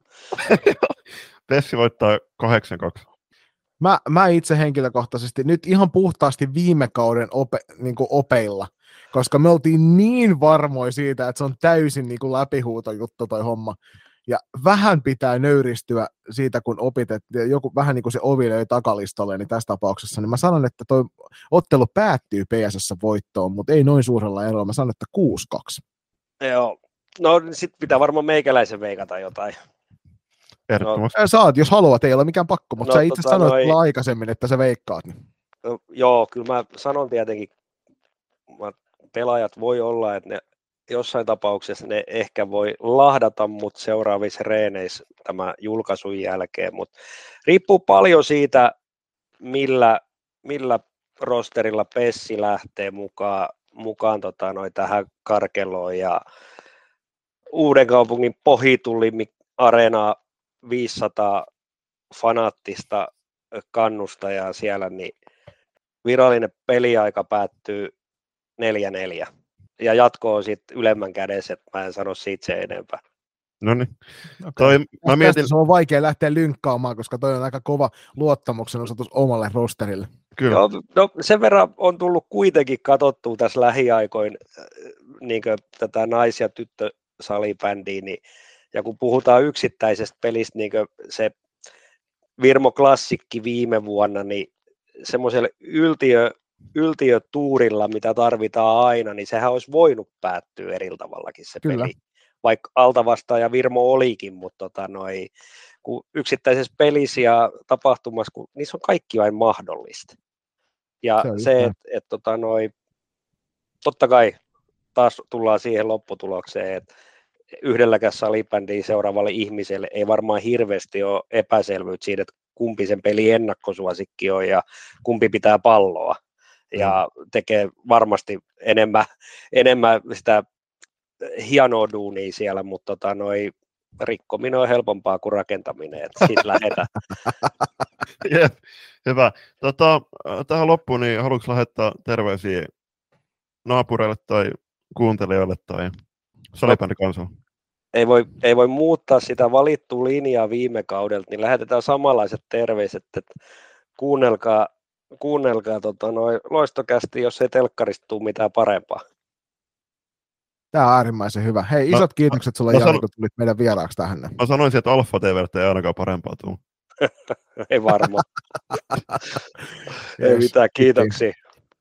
Pessi voittaa 8-2. Mä, mä itse henkilökohtaisesti nyt ihan puhtaasti viime kauden ope, niin opeilla, koska me oltiin niin varmoja siitä, että se on täysin niin kuin läpihuuto juttu toi homma. Ja vähän pitää nöyristyä siitä, kun opit, että joku vähän niin kuin se ovi löi takalistolle, niin tässä tapauksessa, niin mä sanon, että tuo ottelu päättyy PSS voittoon, mutta ei noin suurella erolla. Mä sanon, että 6-2. Joo, no sitten pitää varmaan meikäläisen veikata jotain. No, saat, jos haluat, ei ole mikään pakko, mutta no, sä itse tota, sanoit noi... aikaisemmin, että sä veikkaat. Niin. No, joo, kyllä mä sanon tietenkin, pelaajat voi olla, että ne jossain tapauksessa ne ehkä voi lahdata mut seuraavissa reeneissä tämä julkaisun jälkeen, mutta riippuu paljon siitä, millä, millä rosterilla Pessi lähtee mukaan, mukaan tota, noi tähän karkeloon. Ja Uuden kaupungin pohitulli areenaa 500 fanaattista kannustajaa siellä, niin virallinen peliaika päättyy 4-4 ja jatko on sitten ylemmän kädessä, että mä en sano siitä se enempää. No niin. Okay. Toi, mä mietin... Se on vaikea lähteä lynkkaamaan, koska toi on aika kova luottamuksen osoitus omalle rosterille. Kyllä. Joo, no, sen verran on tullut kuitenkin katsottua tässä lähiaikoin äh, niin tätä nais- ja tyttösalibändiä, niin, ja kun puhutaan yksittäisestä pelistä, niin se Virmo Klassikki viime vuonna, niin semmoiselle yltiö, yltiötuurilla, mitä tarvitaan aina, niin sehän olisi voinut päättyä eri tavallakin se Kyllä. peli. Vaikka altavastaaja Virmo olikin, mutta tota noi, kun yksittäisessä pelissä ja tapahtumassa, kun niissä on kaikki vain mahdollista. Ja se, se että et, tota noi, totta kai taas tullaan siihen lopputulokseen, että yhdelläkään salibändiin seuraavalle ihmiselle ei varmaan hirveästi ole epäselvyyttä siitä, että kumpi sen peli ennakkosuosikki on ja kumpi pitää palloa. Ja mm. tekee varmasti enemmän, [LAUGHS] enemmän sitä hienoa duunia siellä, mutta tota, noi rikkominen on helpompaa kuin rakentaminen, että siitä [LAUGHS] lähdetään. Jep, hyvä. Tota, tähän loppuun, niin haluatko lähettää terveisiä naapureille tai kuuntelijoille tai salibändikansalle? Ei voi, ei voi muuttaa sitä valittua linjaa viime kaudelta, niin lähetetään samanlaiset terveiset, että kuunnelkaa, kuunnelkaa tota, noi loistokästi, jos ei telkkarista tule mitään parempaa. Tämä on äärimmäisen hyvä. Hei, isot no, kiitokset sulle, no, Jani, kun tulit meidän vieraaksi tähän. Mä sanoisin, että Alfa TV ei ainakaan parempaa tule. [LAUGHS] ei varmaan. [LAUGHS] ei mitään, kiitoksia.